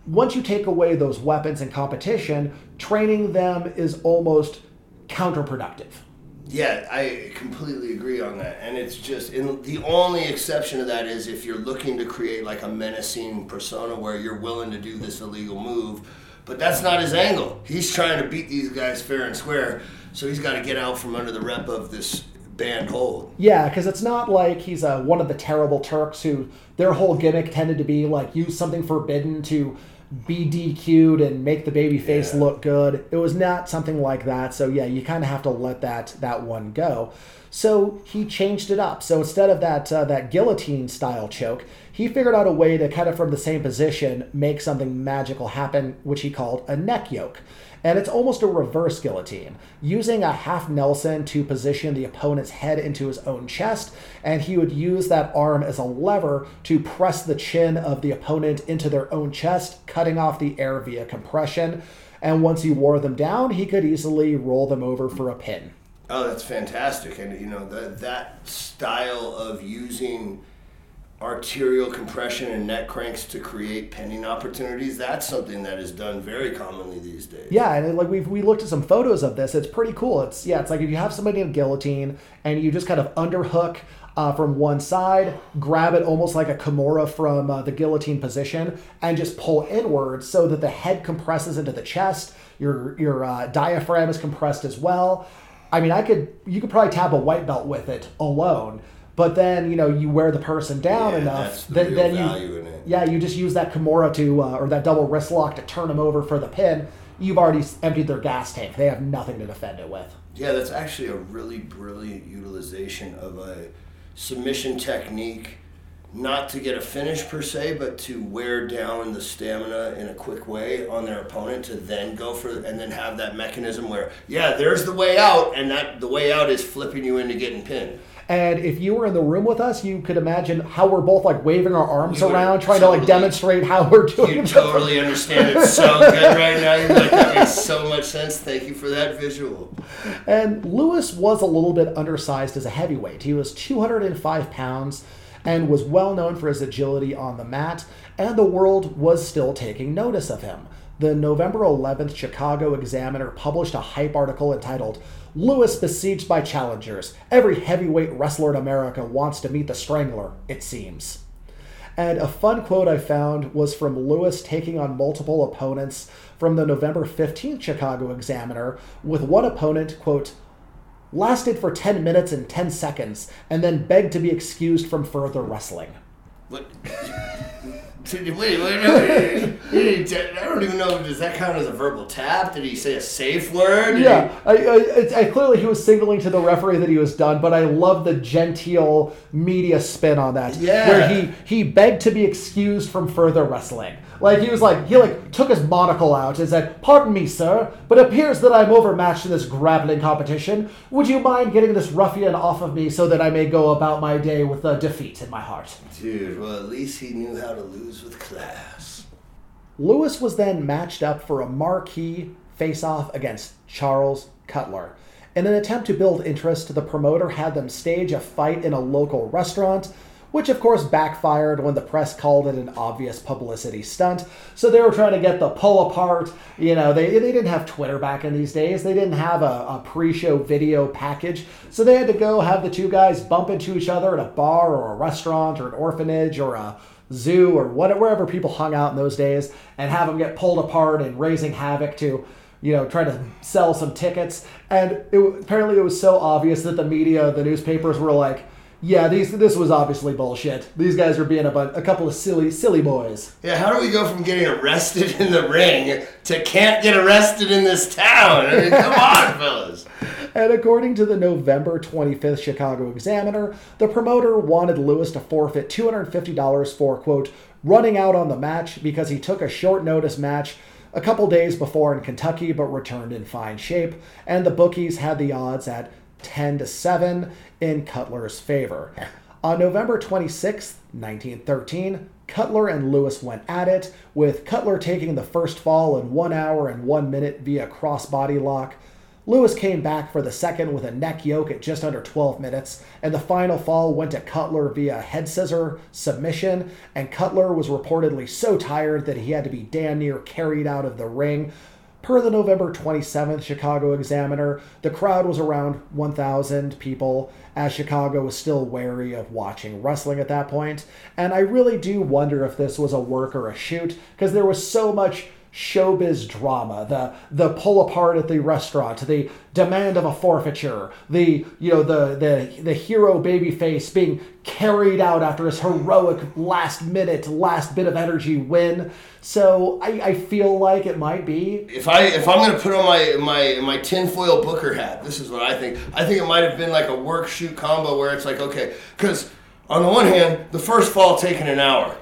Once you take away those weapons in competition, training them is almost counterproductive. Yeah, I completely agree on that. And it's just in, the only exception to that is if you're looking to create like a menacing persona where you're willing to do this illegal move but that's not his angle. He's trying to beat these guys fair and square, so he's got to get out from under the rep of this band hold. Yeah, because it's not like he's uh, one of the terrible Turks who their whole gimmick tended to be like use something forbidden to be DQ'd and make the baby face yeah. look good. It was not something like that. So yeah, you kind of have to let that that one go. So he changed it up. So instead of that uh, that guillotine style choke, he figured out a way to kind of from the same position make something magical happen, which he called a neck yoke. And it's almost a reverse guillotine, using a half Nelson to position the opponent's head into his own chest, and he would use that arm as a lever to press the chin of the opponent into their own chest, cutting off the air via compression. And once he wore them down, he could easily roll them over for a pin. Oh, that's fantastic. And, you know, that, that style of using arterial compression and neck cranks to create pinning opportunities that's something that is done very commonly these days yeah and like we we looked at some photos of this it's pretty cool it's yeah it's like if you have somebody in guillotine and you just kind of underhook uh, from one side, grab it almost like a Kimura from uh, the guillotine position, and just pull inwards so that the head compresses into the chest. Your your uh, diaphragm is compressed as well. I mean, I could you could probably tap a white belt with it alone. But then you know you wear the person down yeah, enough, the then, then you yeah you just use that Kimura to uh, or that double wrist lock to turn them over for the pin. You've already emptied their gas tank. They have nothing to defend it with. Yeah, that's actually a really brilliant utilization of a submission technique not to get a finish per se, but to wear down the stamina in a quick way on their opponent to then go for and then have that mechanism where yeah, there's the way out, and that the way out is flipping you into getting pinned. And if you were in the room with us, you could imagine how we're both like waving our arms You around, trying to like demonstrate how we're doing. You totally understand it so good right now. You're like, that makes so much sense. Thank you for that visual. And Lewis was a little bit undersized as a heavyweight. He was 205 pounds and was well known for his agility on the mat, and the world was still taking notice of him. The November 11th Chicago Examiner published a hype article entitled Lewis besieged by challengers. Every heavyweight wrestler in America wants to meet the Strangler, it seems. And a fun quote I found was from Lewis taking on multiple opponents from the November 15th Chicago Examiner, with one opponent, quote, lasted for 10 minutes and 10 seconds, and then begged to be excused from further wrestling. Wait, wait, wait, wait. I don't even know. Does that count as a verbal tap? Did he say a safe word? Did Yeah, I, I, I clearly he was signaling to the referee that he was done, but I love the genteel media spin on that. Yeah. where he he begged to be excused from further wrestling. Like he was like he like took his monocle out and said, "Pardon me, sir, but it appears that I'm overmatched in this grappling competition. Would you mind getting this ruffian off of me so that I may go about my day with a defeat in my heart?" Dude, well, at least he knew how to lose with class. Lewis was then matched up for a marquee face-off against Charles Cutler. In an attempt to build interest, the promoter had them stage a fight in a local restaurant, which of course backfired when the press called it an obvious publicity stunt. So they were trying to get the pull apart. You know, they, they didn't have Twitter back in these days. They didn't have a, a pre-show video package. So they had to go have the two guys bump into each other at a bar or a restaurant or an orphanage or a zoo or whatever, wherever people hung out in those days and have them get pulled apart and raising havoc to you know try to sell some tickets and it, apparently it was so obvious that the media the newspapers were like yeah these this was obviously bullshit these guys are being a, bu- a couple of silly silly boys Yeah, how do we go from getting arrested in the ring to can't get arrested in this town? I mean, come on, fellas. And according to the November 25th Chicago Examiner, the promoter wanted Lewis to forfeit $250 for, quote, running out on the match because he took a short notice match a couple days before in Kentucky but returned in fine shape, and the bookies had the odds at 10 to 7 in Cutler's favor. On November 26, 1913, Cutler and Lewis went at it, with Cutler taking the first fall in 1 hour and 1 minute via crossbody lock. Lewis came back for the second with a neck yoke at just under 12 minutes, and the final fall went to Cutler via head scissor submission, and Cutler was reportedly so tired that he had to be damn near carried out of the ring. Per the November 27th Chicago Examiner, the crowd was around 1,000 people, as Chicago was still wary of watching wrestling at that point. And I really do wonder if this was a work or a shoot, because there was so much showbiz drama, the the pull apart at the restaurant, the demand of a forfeiture, the you know the the the hero babyface being carried out after his heroic last minute, last bit of energy win. So I, I feel like it might be. If I if I'm gonna put on my my my tinfoil Booker hat, this is what I think. I think it might have been like a work shoot combo where it's like okay, because on the one hand, the first fall taking an hour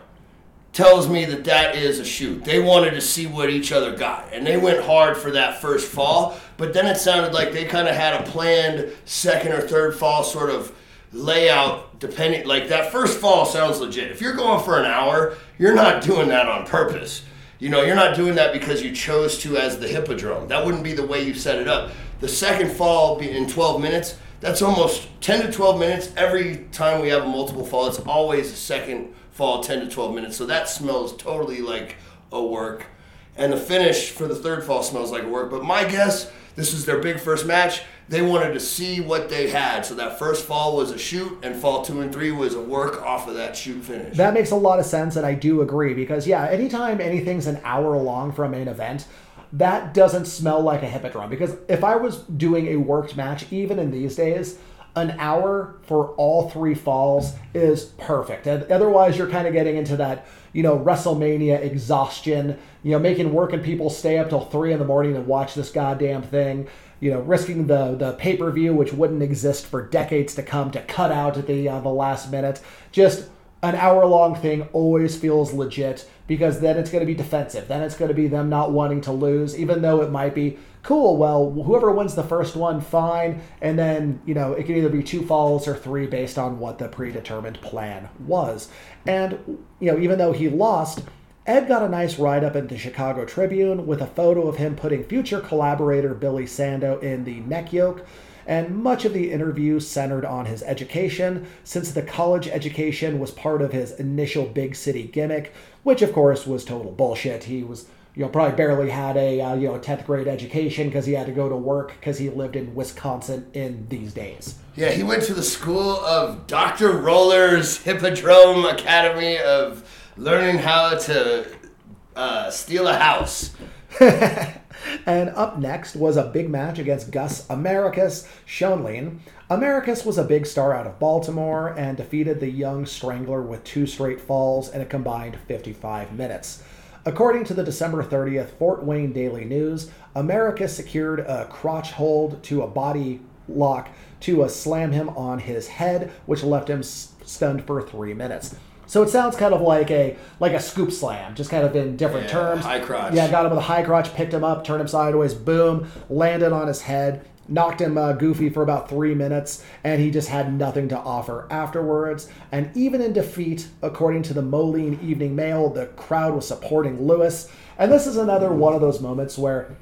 tells me that that is a shoot. They wanted to see what each other got, and they went hard for that first fall. But then it sounded like they kind of had a planned second or third fall sort of layout, depending. Like that first fall sounds legit. If you're going for an hour, you're not doing that on purpose. You know, you're not doing that because you chose to as the hippodrome. That wouldn't be the way you set it up. The second fall in 12 minutes, that's almost 10 to 12 minutes. Every time we have a multiple fall, it's always a second fall, 10 to 12 minutes. So that smells totally like a work. And the finish for the third fall smells like a work. But my guess, this is their big first match. They wanted to see what they had. So that first fall was a shoot, and fall two and three was a work off of that shoot finish. That makes a lot of sense, and I do agree because yeah, anytime anything's an hour long for a main event, that doesn't smell like a hippodrome. Because if I was doing a worked match, even in these days, an hour for all three falls is perfect. And otherwise, you're kind of getting into that, you know, WrestleMania exhaustion, you know, making working people stay up till three in the morning and watch this goddamn thing, you know, risking the, the pay per view, which wouldn't exist for decades to come, to cut out at the, uh, the last minute. Just an hour long thing always feels legit because then it's going to be defensive. Then it's going to be them not wanting to lose, even though it might be cool. Well, whoever wins the first one, fine. And then, you know, it can either be two falls or three based on what the predetermined plan was. And, you know, even though he lost, Ed got a nice write up in the Chicago Tribune with a photo of him putting future collaborator Billy Sandow in the neck yoke and much of the interview centered on his education, since the college education was part of his initial big city gimmick, which of course was total bullshit. He was you know probably barely had a uh, you know 10th grade education because he had to go to work because he lived in wisconsin in these days Yeah, he went to the school of Dr. Roller's Hippodrome Academy of learning how to uh, steal a house. and up next was a big match against gus americus schoenlein americus was a big star out of baltimore and defeated the young strangler with two straight falls in a combined 55 minutes According to the December 30th Fort Wayne Daily News, America secured a crotch hold to a body lock to a slam him on his head, which left him stunned for three minutes. So it sounds kind of like a like a scoop slam, just kind of in different Yeah, terms. high crotch. Yeah, got him with a high crotch, picked him up, turned him sideways, boom, landed on his head, knocked him uh, goofy for about three minutes, and he just had nothing to offer afterwards. And even in defeat, according to the Moline Evening Mail, the crowd was supporting Lewis. And this is another one of those moments where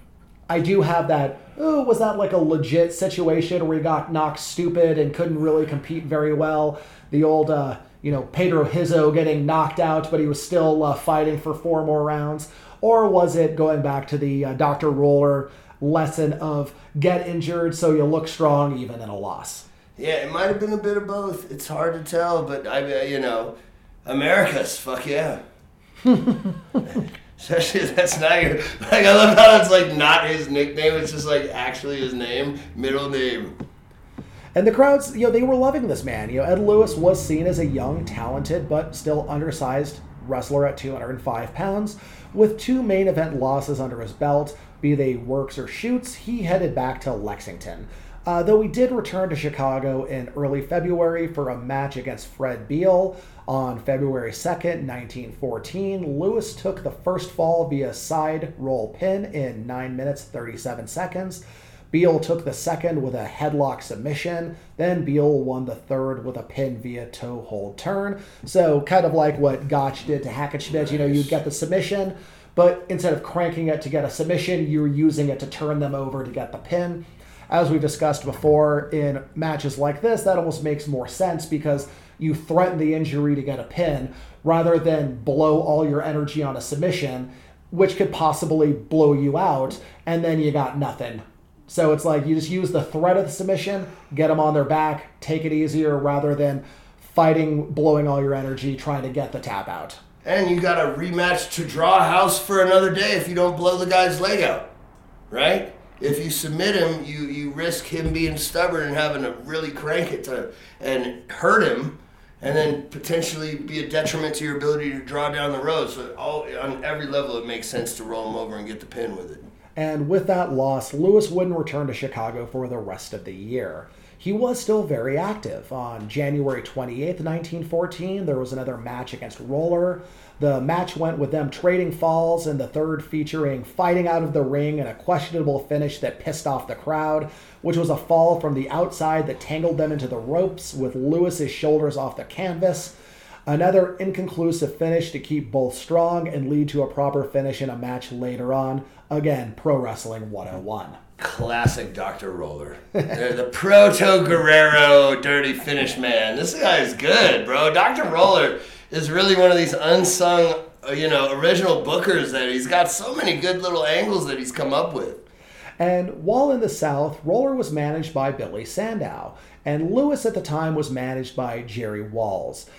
I do have that. Oh, was that like a legit situation where he got knocked stupid and couldn't really compete very well? The old, uh, you know, Pedro Rizzo getting knocked out, but he was still uh, fighting for four more rounds. Or was it going back to the uh, Dr. Roller lesson of get injured so you look strong even in a loss? Yeah, it might have been a bit of both. It's hard to tell, but I, you know, America's fuck yeah. Especially that's not like. I love how it's like not his nickname. It's just like actually his name, middle name. And the crowds, you know, they were loving this man. You know, Ed Lewis was seen as a young, talented, but still undersized wrestler at 205 pounds. With two main event losses under his belt, be they works or shoots, he headed back to Lexington. Uh, though he did return to Chicago in early February for a match against Fred Beal on February 2nd, 1914, Lewis took the first fall via side roll pin in 9 minutes 37 seconds. Beal took the second with a headlock submission. Then Beal won the third with a pin via toe hold turn. So kind of like what Gotch did to Hackenschmidt. You know, you'd get the submission, but instead of cranking it to get a submission, you're using it to turn them over to get the pin. As we discussed before, in matches like this, that almost makes more sense because you threaten the injury to get a pin rather than blow all your energy on a submission, which could possibly blow you out, and then you got nothing. So it's like you just use the threat of the submission, get them on their back, take it easier rather than fighting, blowing all your energy, trying to get the tap out. And you got a rematch to draw house for another day if you don't blow the guy's leg out, right? If you submit him, you you risk him being stubborn and having to really crank it to and hurt him, and then potentially be a detriment to your ability to draw down the road. So all on every level, it makes sense to roll him over and get the pin with it. And with that loss, Lewis wouldn't return to Chicago for the rest of the year. He was still very active. On January 28, 1914, there was another match against Roller. The match went with them trading falls, and the third featuring fighting out of the ring and a questionable finish that pissed off the crowd, which was a fall from the outside that tangled them into the ropes with Lewis's shoulders off the canvas. Another inconclusive finish to keep both strong and lead to a proper finish in a match later on. Again, Pro Wrestling 101. Classic Dr. Roller. They're the proto Guerrero dirty finish man. This guy's good, bro. Dr. Roller is really one of these unsung, uh, you know, original bookers that he's got so many good little angles that he's come up with. And while in the South, Roller was managed by Billy Sandow, and Lewis at the time was managed by Jerry Walls.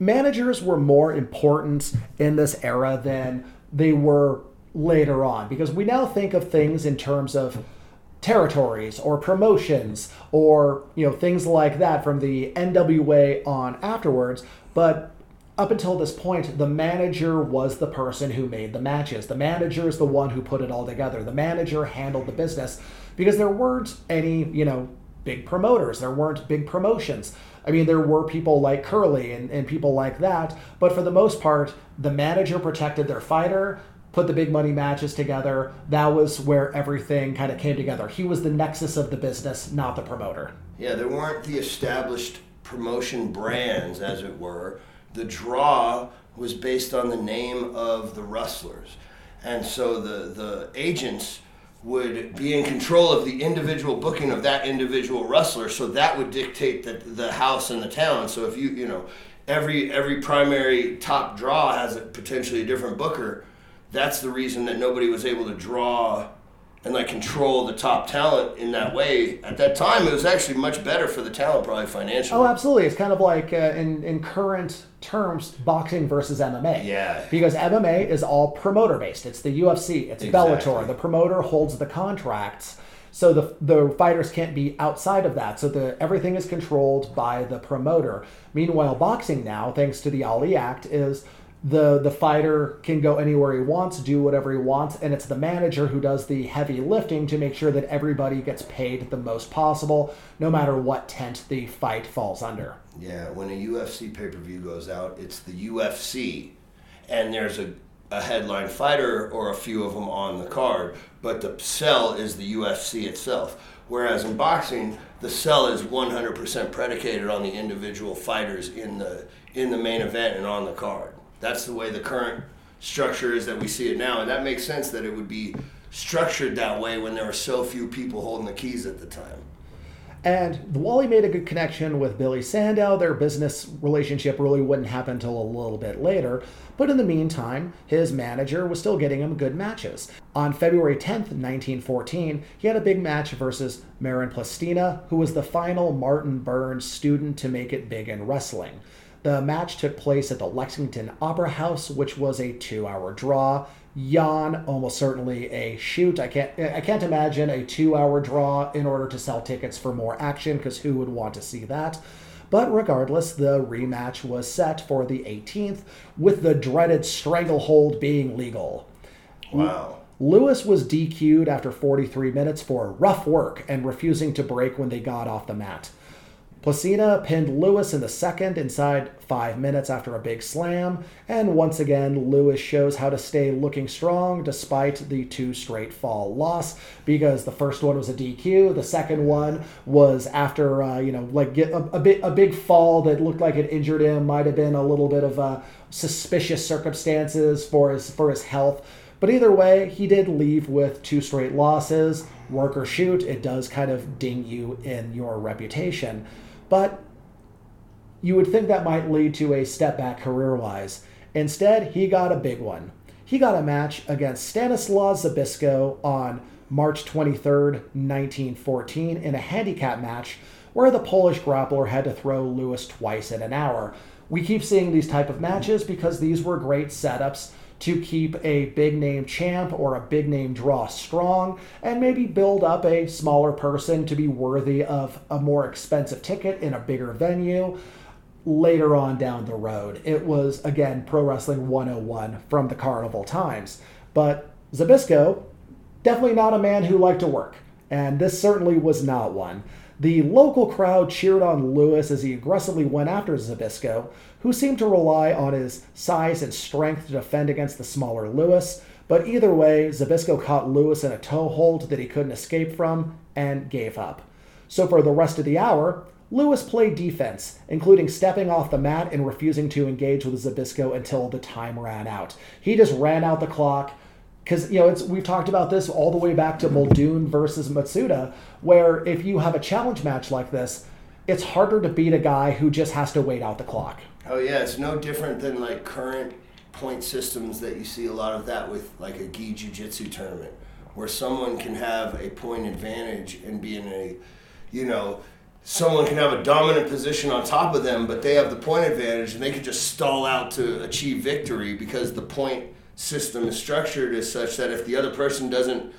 Managers were more important in this era than they were later on because we now think of things in terms of territories or promotions or you know things like that from the NWA on afterwards. But up until this point the manager was the person who made the matches. The manager is the one who put it all together. The manager handled the business because there weren't any you know big promoters, there weren't big promotions. I mean, there were people like Curley and, and people like that, but for the most part, the manager protected their fighter, put the big money matches together. That was where everything kind of came together. He was the nexus of the business, not the promoter. Yeah, there weren't the established promotion brands, as it were. The draw was based on the name of the wrestlers. And so the, the agents would be in control of the individual booking of that individual wrestler. So that would dictate the, the house and the town. So if you, you know, every every primary top draw has a, potentially a different booker. That's the reason that nobody was able to draw and like control the top talent in that way. At that time, it was actually much better for the talent, probably financially. Oh, absolutely. It's kind of like uh, in in current terms, boxing versus MMA. Yeah. Because MMA is all promoter based. It's the UFC. It's Exactly. Bellator. The promoter holds the contracts. So the, the fighters can't be outside of that. So the everything is controlled by the promoter. Meanwhile, boxing now, thanks to the Ali Act, is the the fighter can go anywhere he wants, do whatever he wants, and it's the manager who does the heavy lifting to make sure that everybody gets paid the most possible, no matter what tent the fight falls under. Yeah, when a UFC pay per view goes out, it's the UFC, and there's a, a headline fighter or a few of them on the card, but the sell is the UFC itself. Whereas in boxing, the sell is 100% predicated on the individual fighters in the in the main event and on the card. That's the way the current structure is that we see it now, and that makes sense that it would be structured that way when there were so few people holding the keys at the time. And Wally made a good connection with Billy Sandow. Their business relationship really wouldn't happen until a little bit later. But in the meantime, his manager was still getting him good matches. On February 10th, 1914, he had a big match versus Marin Plestina, who was the final Martin Burns student to make it big in wrestling. The match took place at the Lexington Opera House, which was a two-hour draw. Yawn, almost certainly a shoot. I can't I can't imagine a two-hour draw in order to sell tickets for more action, because who would want to see that? But regardless, the rematch was set for the 18th, with the dreaded stranglehold being legal. Wow. Lewis was DQ'd after 43 minutes for rough work and refusing to break when they got off the mat. Plestina pinned Lewis in the second inside five minutes after a big slam, and once again, Lewis shows how to stay looking strong despite the two straight fall loss. Because the first one was a DQ, the second one was after uh, you know like get a, a bit a big fall that looked like it injured him, might have been a little bit of uh, suspicious circumstances for his for his health. But either way, he did leave with two straight losses. Work or shoot, it does kind of ding you in your reputation. But you would think that might lead to a step back career wise. Instead, he got a big one. He got a match against Stanislaw Zbyszko on March 23rd, 1914, in a handicap match where the Polish grappler had to throw Lewis twice in an hour. We keep seeing these type of matches because these were great setups to keep a big name champ or a big name draw strong and maybe build up a smaller person to be worthy of a more expensive ticket in a bigger venue later on down the road. It was, again, Pro Wrestling 101 from the carnival times. But Zbyszko, definitely not a man who liked to work, and this certainly was not one. The local crowd cheered on Lewis as he aggressively went after Zbyszko, who seemed to rely on his size and strength to defend against the smaller Lewis. But either way, Zbyszko caught Lewis in a toe hold that he couldn't escape from and gave up. So for the rest of the hour, Lewis played defense, including stepping off the mat and refusing to engage with Zbyszko until the time ran out. He just ran out the clock because you know it's we've talked about this all the way back to Muldoon versus Matsuda, where if you have a challenge match like this, it's harder to beat a guy who just has to wait out the clock. Oh yeah, it's no different than like current point systems that you see a lot of that with like a gi jiu-jitsu tournament where someone can have a point advantage and be in a you know someone can have a dominant position on top of them but they have the point advantage and they can just stall out to achieve victory because the point system is structured as such that if the other person doesn't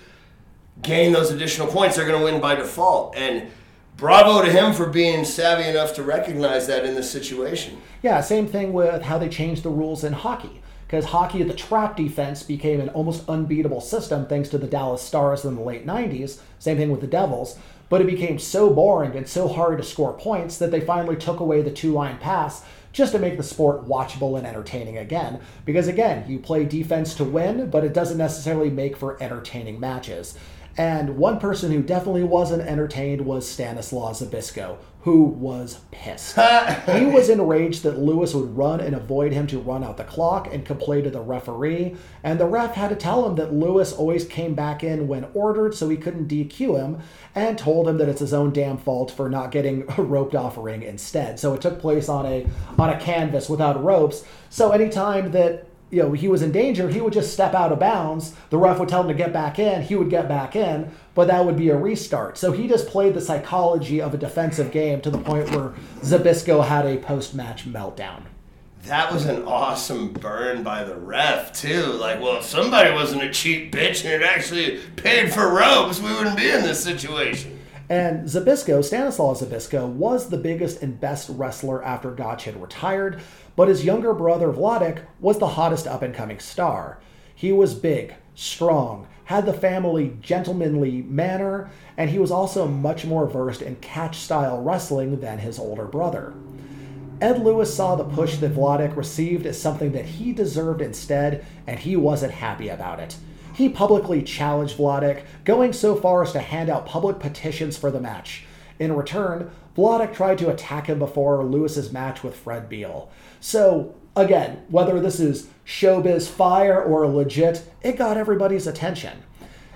gain those additional points they're going to win by default. And bravo to him for being savvy enough to recognize that in this situation Yeah, same thing with how they changed the rules in hockey. Because hockey, the trap defense became an almost unbeatable system thanks to the Dallas Stars in the late 90s. Same thing with the Devils. but it became so boring and so hard to score points that they finally took away the two line pass just to make the sport watchable and entertaining again. Because again, you play defense to win, but it doesn't necessarily make for entertaining matches. And one person who definitely wasn't entertained was Stanislaw Zbyszko, who was pissed. he was enraged that Lewis would run and avoid him to run out the clock and complain to the referee. And the ref had to tell him that Lewis always came back in when ordered, so he couldn't DQ him, and told him that it's his own damn fault for not getting a roped off ring instead. So it took place on a on a canvas without ropes. So anytime that you know, he was in danger, he would just step out of bounds. The ref would tell him to get back in. He would get back in, but that would be a restart. So he just played the psychology of a defensive game to the point where Zbyszko had a post match meltdown. That was an awesome burn by the ref, too. Like, well, if somebody wasn't a cheap bitch and had actually paid for ropes, we wouldn't be in this situation. And Zbyszko, Stanislaw Zbyszko, was the biggest and best wrestler after Gotch had retired, but his younger brother Wladek was the hottest up and coming star. He was big, strong, had the family gentlemanly manner, and he was also much more versed in catch style wrestling than his older brother. Ed Lewis saw the push that Wladek received as something that he deserved instead, and he wasn't happy about it. He publicly challenged Wladek, going so far as to hand out public petitions for the match. In return, Wladek tried to attack him before Lewis's match with Fred Beell. So, again, whether this is showbiz fire or legit, it got everybody's attention.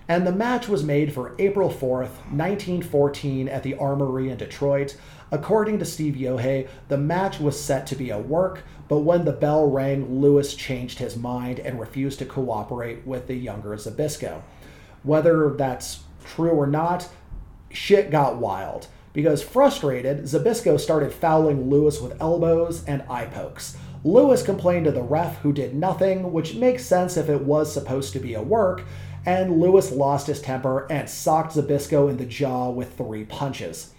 And the match was made for April 4th, 1914, at the Armory in Detroit. According to Steve Yohe, the match was set to be a work, but when the bell rang, Lewis changed his mind and refused to cooperate with the younger Zbyszko. Whether that's true or not, shit got wild. Because frustrated, Zbyszko started fouling Lewis with elbows and eye pokes. Lewis complained to the ref, who did nothing, which makes sense if it was supposed to be a work, and Lewis lost his temper and socked Zbyszko in the jaw with three punches.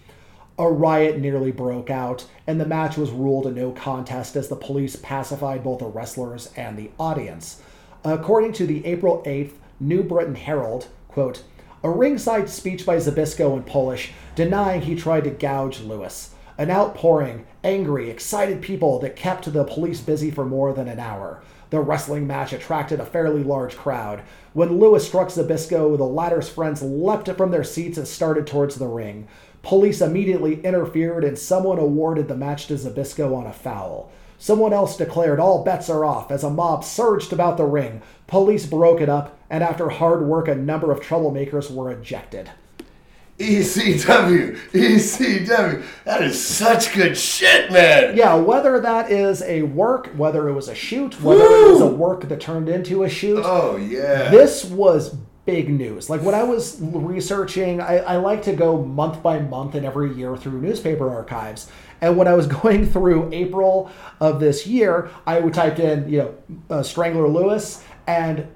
A riot nearly broke out, and the match was ruled a no contest as the police pacified both the wrestlers and the audience. According to the April 8th New Britain Herald, quote, a ringside speech by Zbyszko in Polish denying he tried to gouge Lewis. An outpouring, angry, excited people that kept the police busy for more than an hour. The wrestling match attracted a fairly large crowd. When Lewis struck Zbyszko, the latter's friends leapt from their seats and started towards the ring. Police immediately interfered and someone awarded the match to Zbyszko on a foul. Someone else declared all bets are off as a mob surged about the ring. Police broke it up, and after hard work, a number of troublemakers were ejected. ECW, ECW. That is such good shit, man. Yeah, whether that is a work, whether it was a shoot, whether it was a work that turned into a shoot, Oh yeah. this was big news. Like when I was researching, I, I like to go month by month and every year through newspaper archives. And when I was going through April of this year, I would type in, you know, uh, Strangler Lewis, and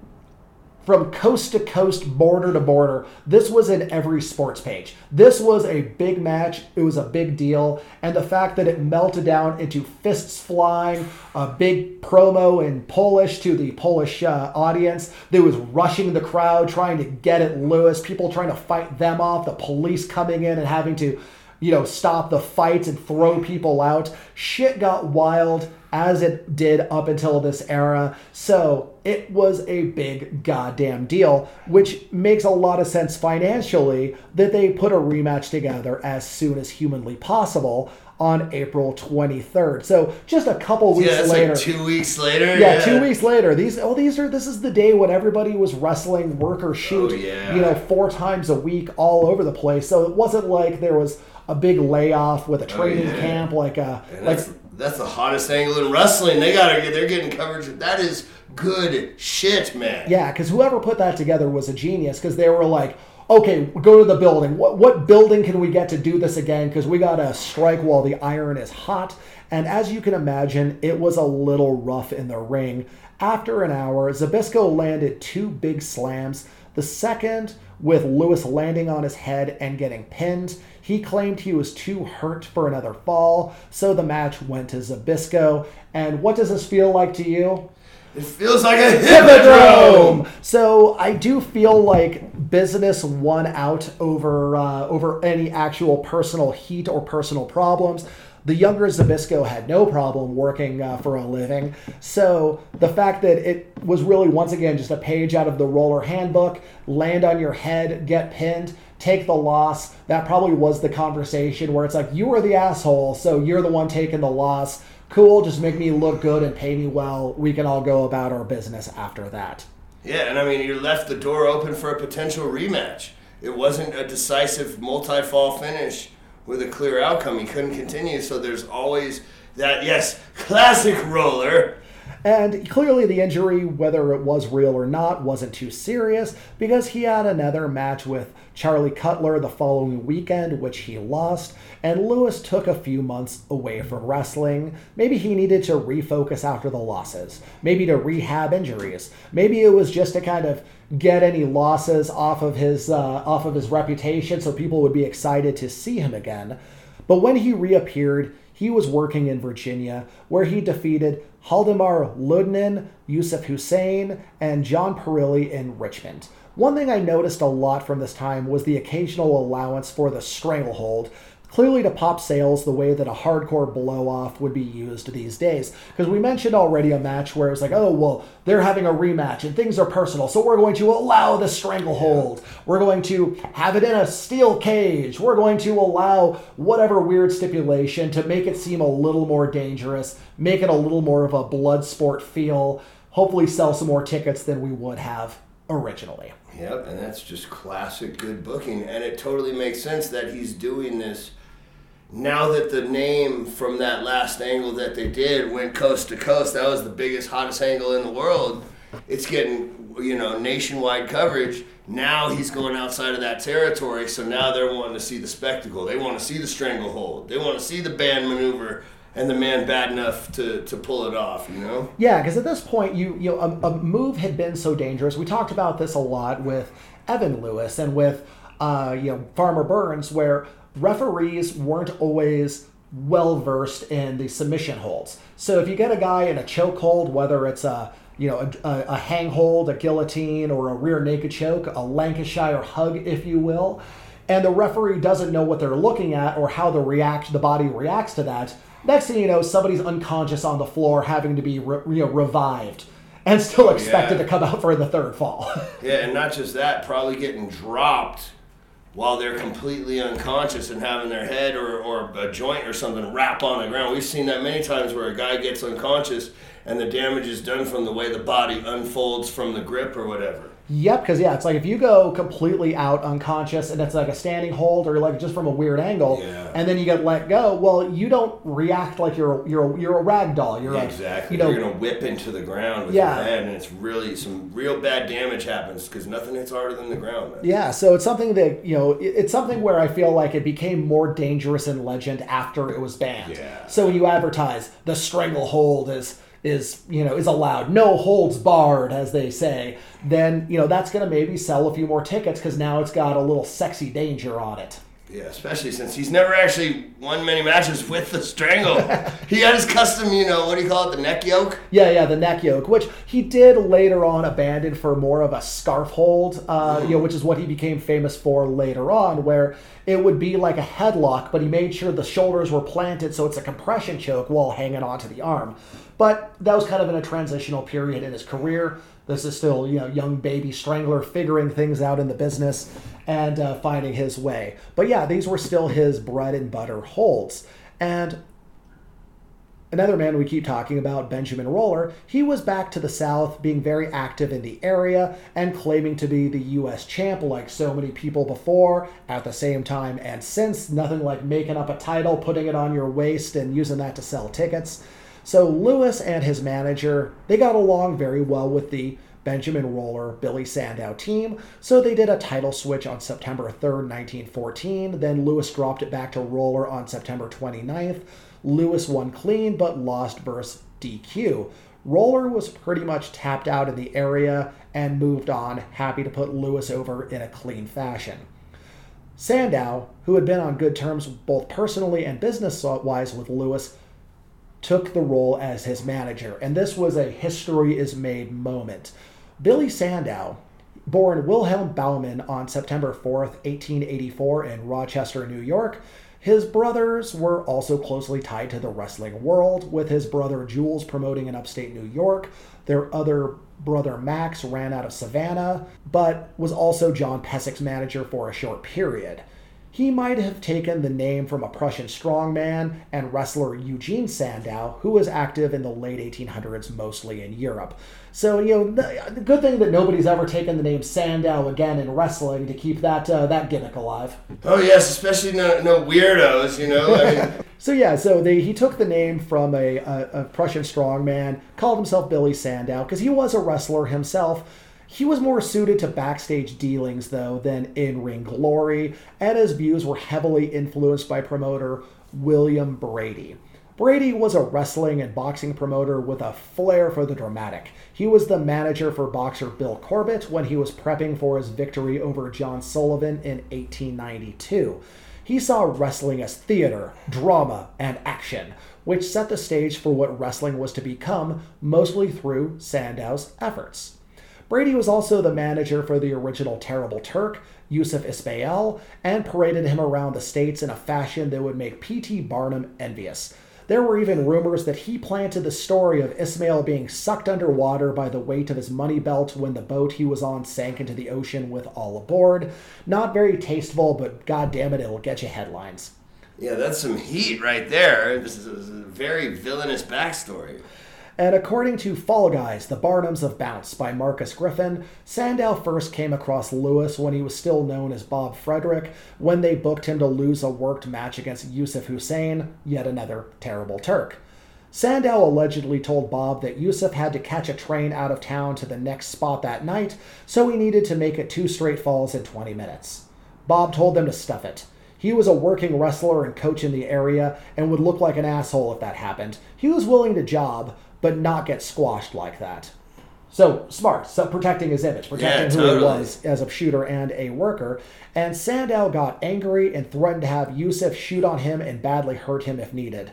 from coast to coast, border to border. This was in every sports page. This was a big match. It was a big deal. And the fact that it melted down into fists flying, a big promo in Polish to the Polish uh, audience that was rushing the crowd, trying to get at Lewis, people trying to fight them off, the police coming in and having to you know, stop the fights and throw people out. Shit got wild as it did up until this era. So it was a big goddamn deal, which makes a lot of sense financially that they put a rematch together as soon as humanly possible on April 23rd. So just a couple weeks yeah, later. like two weeks later. Yeah, two weeks later. These oh these are this is the day when everybody was wrestling work or oh, shoot, Oh, yeah. you know, four times a week all over the place. So it wasn't like there was a big layoff with a oh, training Oh, yeah. camp like a And like that's the hottest angle in wrestling. They gotta get they're getting coverage. That is good shit, man. yeah, because whoever put that together was a genius because they were like, okay, go to the building. What what building can we get to do this again? Because we gotta strike while the iron is hot. And as you can imagine, it was a little rough in the ring. After an hour, Zbyszko landed two big slams. The second with Lewis landing on his head and getting pinned. He claimed he was too hurt for another fall, so the match went to Zbyszko. And what does this feel like to you? It feels like a hippodrome. So I do feel like business won out over uh, over any actual personal heat or personal problems. The younger Zbyszko had no problem working uh, for a living. So the fact that it was really once again just a page out of the roller handbook, land on your head, get pinned, take the loss. That probably was the conversation where it's like you were the asshole, so you're the one taking the loss cool, just make me look good and pay me well. We can all go about our business after that. Yeah, and I mean, you left the door open for a potential rematch. It wasn't a decisive multi fall finish with a clear outcome. He couldn't continue, so there's always that, yes, classic roller. And clearly, the injury, whether it was real or not, wasn't too serious because he had another match with Charlie Cutler the following weekend, which he lost, and Lewis took a few months away from wrestling. Maybe he needed to refocus after the losses, maybe to rehab injuries, maybe it was just to kind of get any losses off of his uh, off of his reputation, so people would be excited to see him again. But when he reappeared, he was working in Virginia, where he defeated Haldemar Ludnin, Yusuf Hussein, and John Perilli in Richmond. One thing I noticed a lot from this time was the occasional allowance for the stranglehold, clearly to pop sales the way that a hardcore blow off would be used these days. Because we mentioned already a match where it's like, oh, well, they're having a rematch and things are personal, so we're going to allow the stranglehold. We're going to have it in a steel cage. We're going to allow whatever weird stipulation to make it seem a little more dangerous, make it a little more of a blood sport feel, hopefully sell some more tickets than we would have originally. Yep, and that's just classic good booking. And it totally makes sense that he's doing this now that the name from that last angle that they did went coast to coast. That was the biggest, hottest angle in the world. It's getting, you know, nationwide coverage. Now he's going outside of that territory, so now they're wanting to see the spectacle. They want to see the stranglehold. They want to see the banned maneuver and the man bad enough to, to pull it off, you know? Yeah, because at this point, you you know, a, a, move had been so dangerous. We talked about this a lot with Evan Lewis and with uh, you know Farmer Burns, where referees weren't always well versed in the submission holds. So if you get a guy in a choke hold, whether it's a you know a, a, a hang hold, a guillotine, or a rear naked choke, a Lancashire hug, if you will, and the referee doesn't know what they're looking at or how the react the body reacts to that Next thing you know, somebody's unconscious on the floor, having to be re- you know revived, and still expected Yeah. to come out for the third fall. Yeah, and not just that, probably getting dropped while they're completely unconscious and having their head or, or a joint or something wrap on the ground. We've seen that many times where a guy gets unconscious and the damage is done from the way the body unfolds from the grip or whatever. Yep, because yeah, it's like if you go completely out unconscious and it's like a standing hold or like just from a weird angle, Yeah. and then you get let go. Well, you don't react like you're you're you're a rag doll. You're a- exactly. you know, You're gonna whip into the ground with Yeah. your head, and it's really some real bad damage happens because nothing hits harder than the ground. Man. Yeah, so it's something that you know, it's something where I feel like it became more dangerous in Legend after it was banned. Yeah. So when you advertise the stranglehold is is you know is allowed, no holds barred, as they say, then you know that's going to maybe sell a few more tickets because now it's got a little sexy danger on it. Yeah, especially since he's never actually won many matches with the strangle. he had his custom, you know, what do you call it, the neck yoke? Yeah, yeah, the neck yoke, which he did later on abandon for more of a scarf hold, uh, you know, which is what he became famous for later on, where it would be like a headlock, but he made sure the shoulders were planted so it's a compression choke while hanging onto the arm. But that was kind of in a transitional period in his career. This is still, you know, young baby strangler figuring things out in the business and uh, finding his way. But yeah, these were still his bread and butter holds. And Another man we keep talking about, Benjamin Roller, he was back to the South, being very active in the area and claiming to be the U.S. champ like so many people before, at the same time and since. Nothing like making up a title, putting it on your waist, and using that to sell tickets. So Lewis and his manager, they got along very well with the Benjamin Roller Billy Sandow team, so they did a title switch on September 3rd, 1914. Then Lewis dropped it back to Roller on September 29th. Lewis won clean but lost versus DQ. Roller was pretty much tapped out in the area and moved on, happy to put Lewis over in a clean fashion. Sandow, who had been on good terms both personally and business wise with Lewis, took the role as his manager, and this was a history is made moment. Billy Sandow, born Wilhelm Baumann on September 4th, 1884, in Rochester, New York, his brothers were also closely tied to the wrestling world, with his brother Jules promoting in upstate New York. Their other brother Max ran out of Savannah, but was also John Pesek's manager for a short period. He might have taken the name from a Prussian strongman and wrestler Eugene Sandow, who was active in the late 1800s, mostly in Europe. So, you know, the good thing that nobody's ever taken the name Sandow again in wrestling to keep that uh, that gimmick alive. Oh yes, especially no, no weirdos, you know. I mean, So yeah, so they, he took the name from a, a, a Prussian strongman, called himself Billy Sandow because he was a wrestler himself. He was more suited to backstage dealings though than in ring glory, and his views were heavily influenced by promoter William Brady. Brady was a wrestling and boxing promoter with a flair for the dramatic. He was the manager for boxer Bill Corbett when he was prepping for his victory over John Sullivan in 1892. He saw wrestling as theater, drama, and action, which set the stage for what wrestling was to become, mostly through Sandow's efforts. Brady was also the manager for the original Terrible Turk, Yusuf Ismail, and paraded him around the states in a fashion that would make P.T. Barnum envious. There were even rumors that he planted the story of Ismail being sucked underwater by the weight of his money belt when the boat he was on sank into the ocean with all aboard. Not very tasteful, but god damn it, it'll get you headlines. yeah, that's some heat right there. This is a very villainous backstory. And according to Fall Guys, The Barnums of Bounce by Marcus Griffin, Sandow first came across Lewis when he was still known as Bob Frederick, when they booked him to lose a worked match against Yusuf Hussein, yet another terrible Turk. Sandow allegedly told Bob that Yusuf had to catch a train out of town to the next spot that night, so he needed to make it two straight falls in 20 minutes. Bob told them to stuff it. He was a working wrestler and coach in the area and would look like an asshole if that happened. He was willing to job, but not get squashed like that. So smart, so protecting his image, protecting Yeah, who he was as a shooter and a worker. And Sandow got angry and threatened to have Yusuf shoot on him and badly hurt him if needed.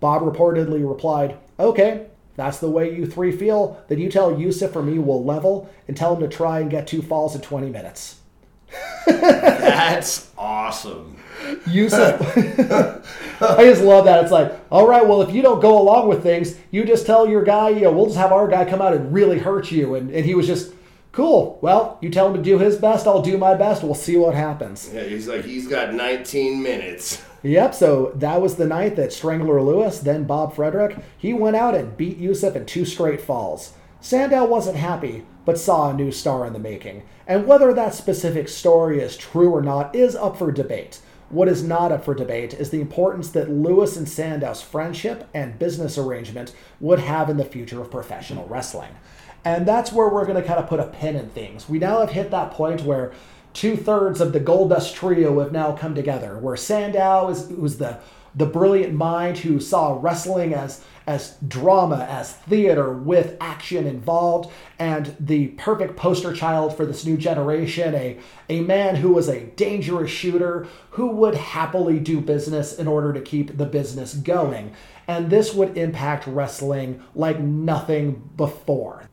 Bob reportedly replied, Okay, that's the way you three feel, then you tell Yusuf or me we'll level and tell him to try and get two falls in 20 minutes. That's awesome. Yusuf. I just love that. It's like, all right, well, if you don't go along with things, you just tell your guy, you know, we'll just have our guy come out and really hurt you. And, and he was just, cool. Well, you tell him to do his best, I'll do my best. We'll see what happens. Yeah, he's like he's got 19 minutes. Yep, so that was the night that Strangler Lewis, then Bob Frederick, he went out and beat Yusuf in two straight falls. Sandow wasn't happy, but saw a new star in the making. And whether that specific story is true or not is up for debate. What is not up for debate is the importance that Lewis and Sandow's friendship and business arrangement would have in the future of professional wrestling. And that's where we're going to kind of put a pin in things. We now have hit that point where two thirds of the Gold Dust trio have now come together, where Sandow is who's the the brilliant mind who saw wrestling as as drama, as theater with action involved, and the perfect poster child for this new generation, a, a man who was a dangerous shooter who would happily do business in order to keep the business going. And this would impact wrestling like nothing before.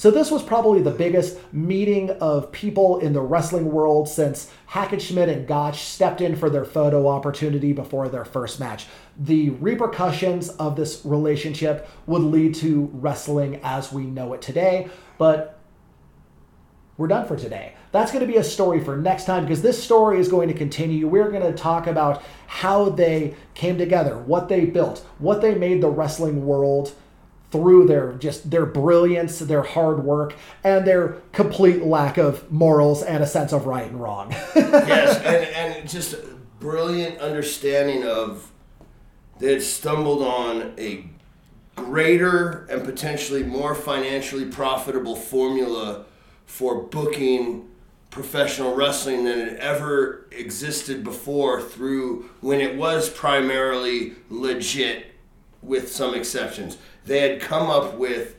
So this was probably the biggest meeting of people in the wrestling world since Hackenschmidt and Gotch stepped in for their photo opportunity before their first match. The repercussions of this relationship would lead to wrestling as we know it today, but we're done for today. That's going to be a story for next time because this story is going to continue. We're going to talk about how they came together, what they built, what they made the wrestling world through their just their brilliance, their hard work, and their complete lack of morals and a sense of right and wrong. yes, and, and just brilliant understanding of they had stumbled on a greater and potentially more financially profitable formula for booking professional wrestling than had ever existed before through when it was primarily legit with some exceptions. They had come up with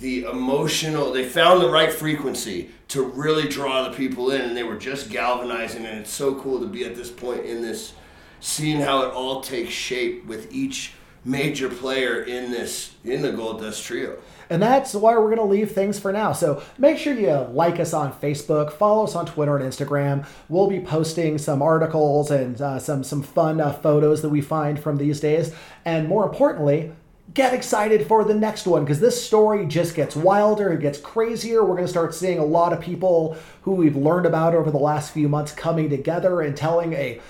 the emotional they found the right frequency to really draw the people in and they were just galvanizing and it's so cool to be at this point in this seeing how it all takes shape with each major player in this in the Gold Dust Trio. And that's why we're going to leave things for now. So make sure you like us on Facebook, follow us on Twitter and Instagram. We'll be posting some articles and uh, some some fun uh, photos that we find from these days. And more importantly, get excited for the next one because this story just gets wilder, it gets crazier. We're going to start seeing a lot of people who we've learned about over the last few months coming together and telling a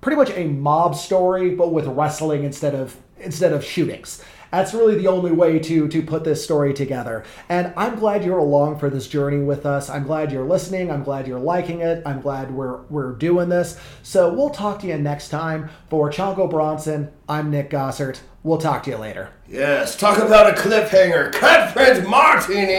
pretty much a mob story, but with wrestling instead of instead of shootings. That's really the only way to to put this story together. And I'm glad you're along for this journey with us. I'm glad you're listening. I'm glad you're liking it. I'm glad we're we're doing this. So we'll talk to you next time. For Chonko Bronson, I'm Nick Gossert. We'll talk to you later. Yes, talk about a cliffhanger. Cut Prince Martini.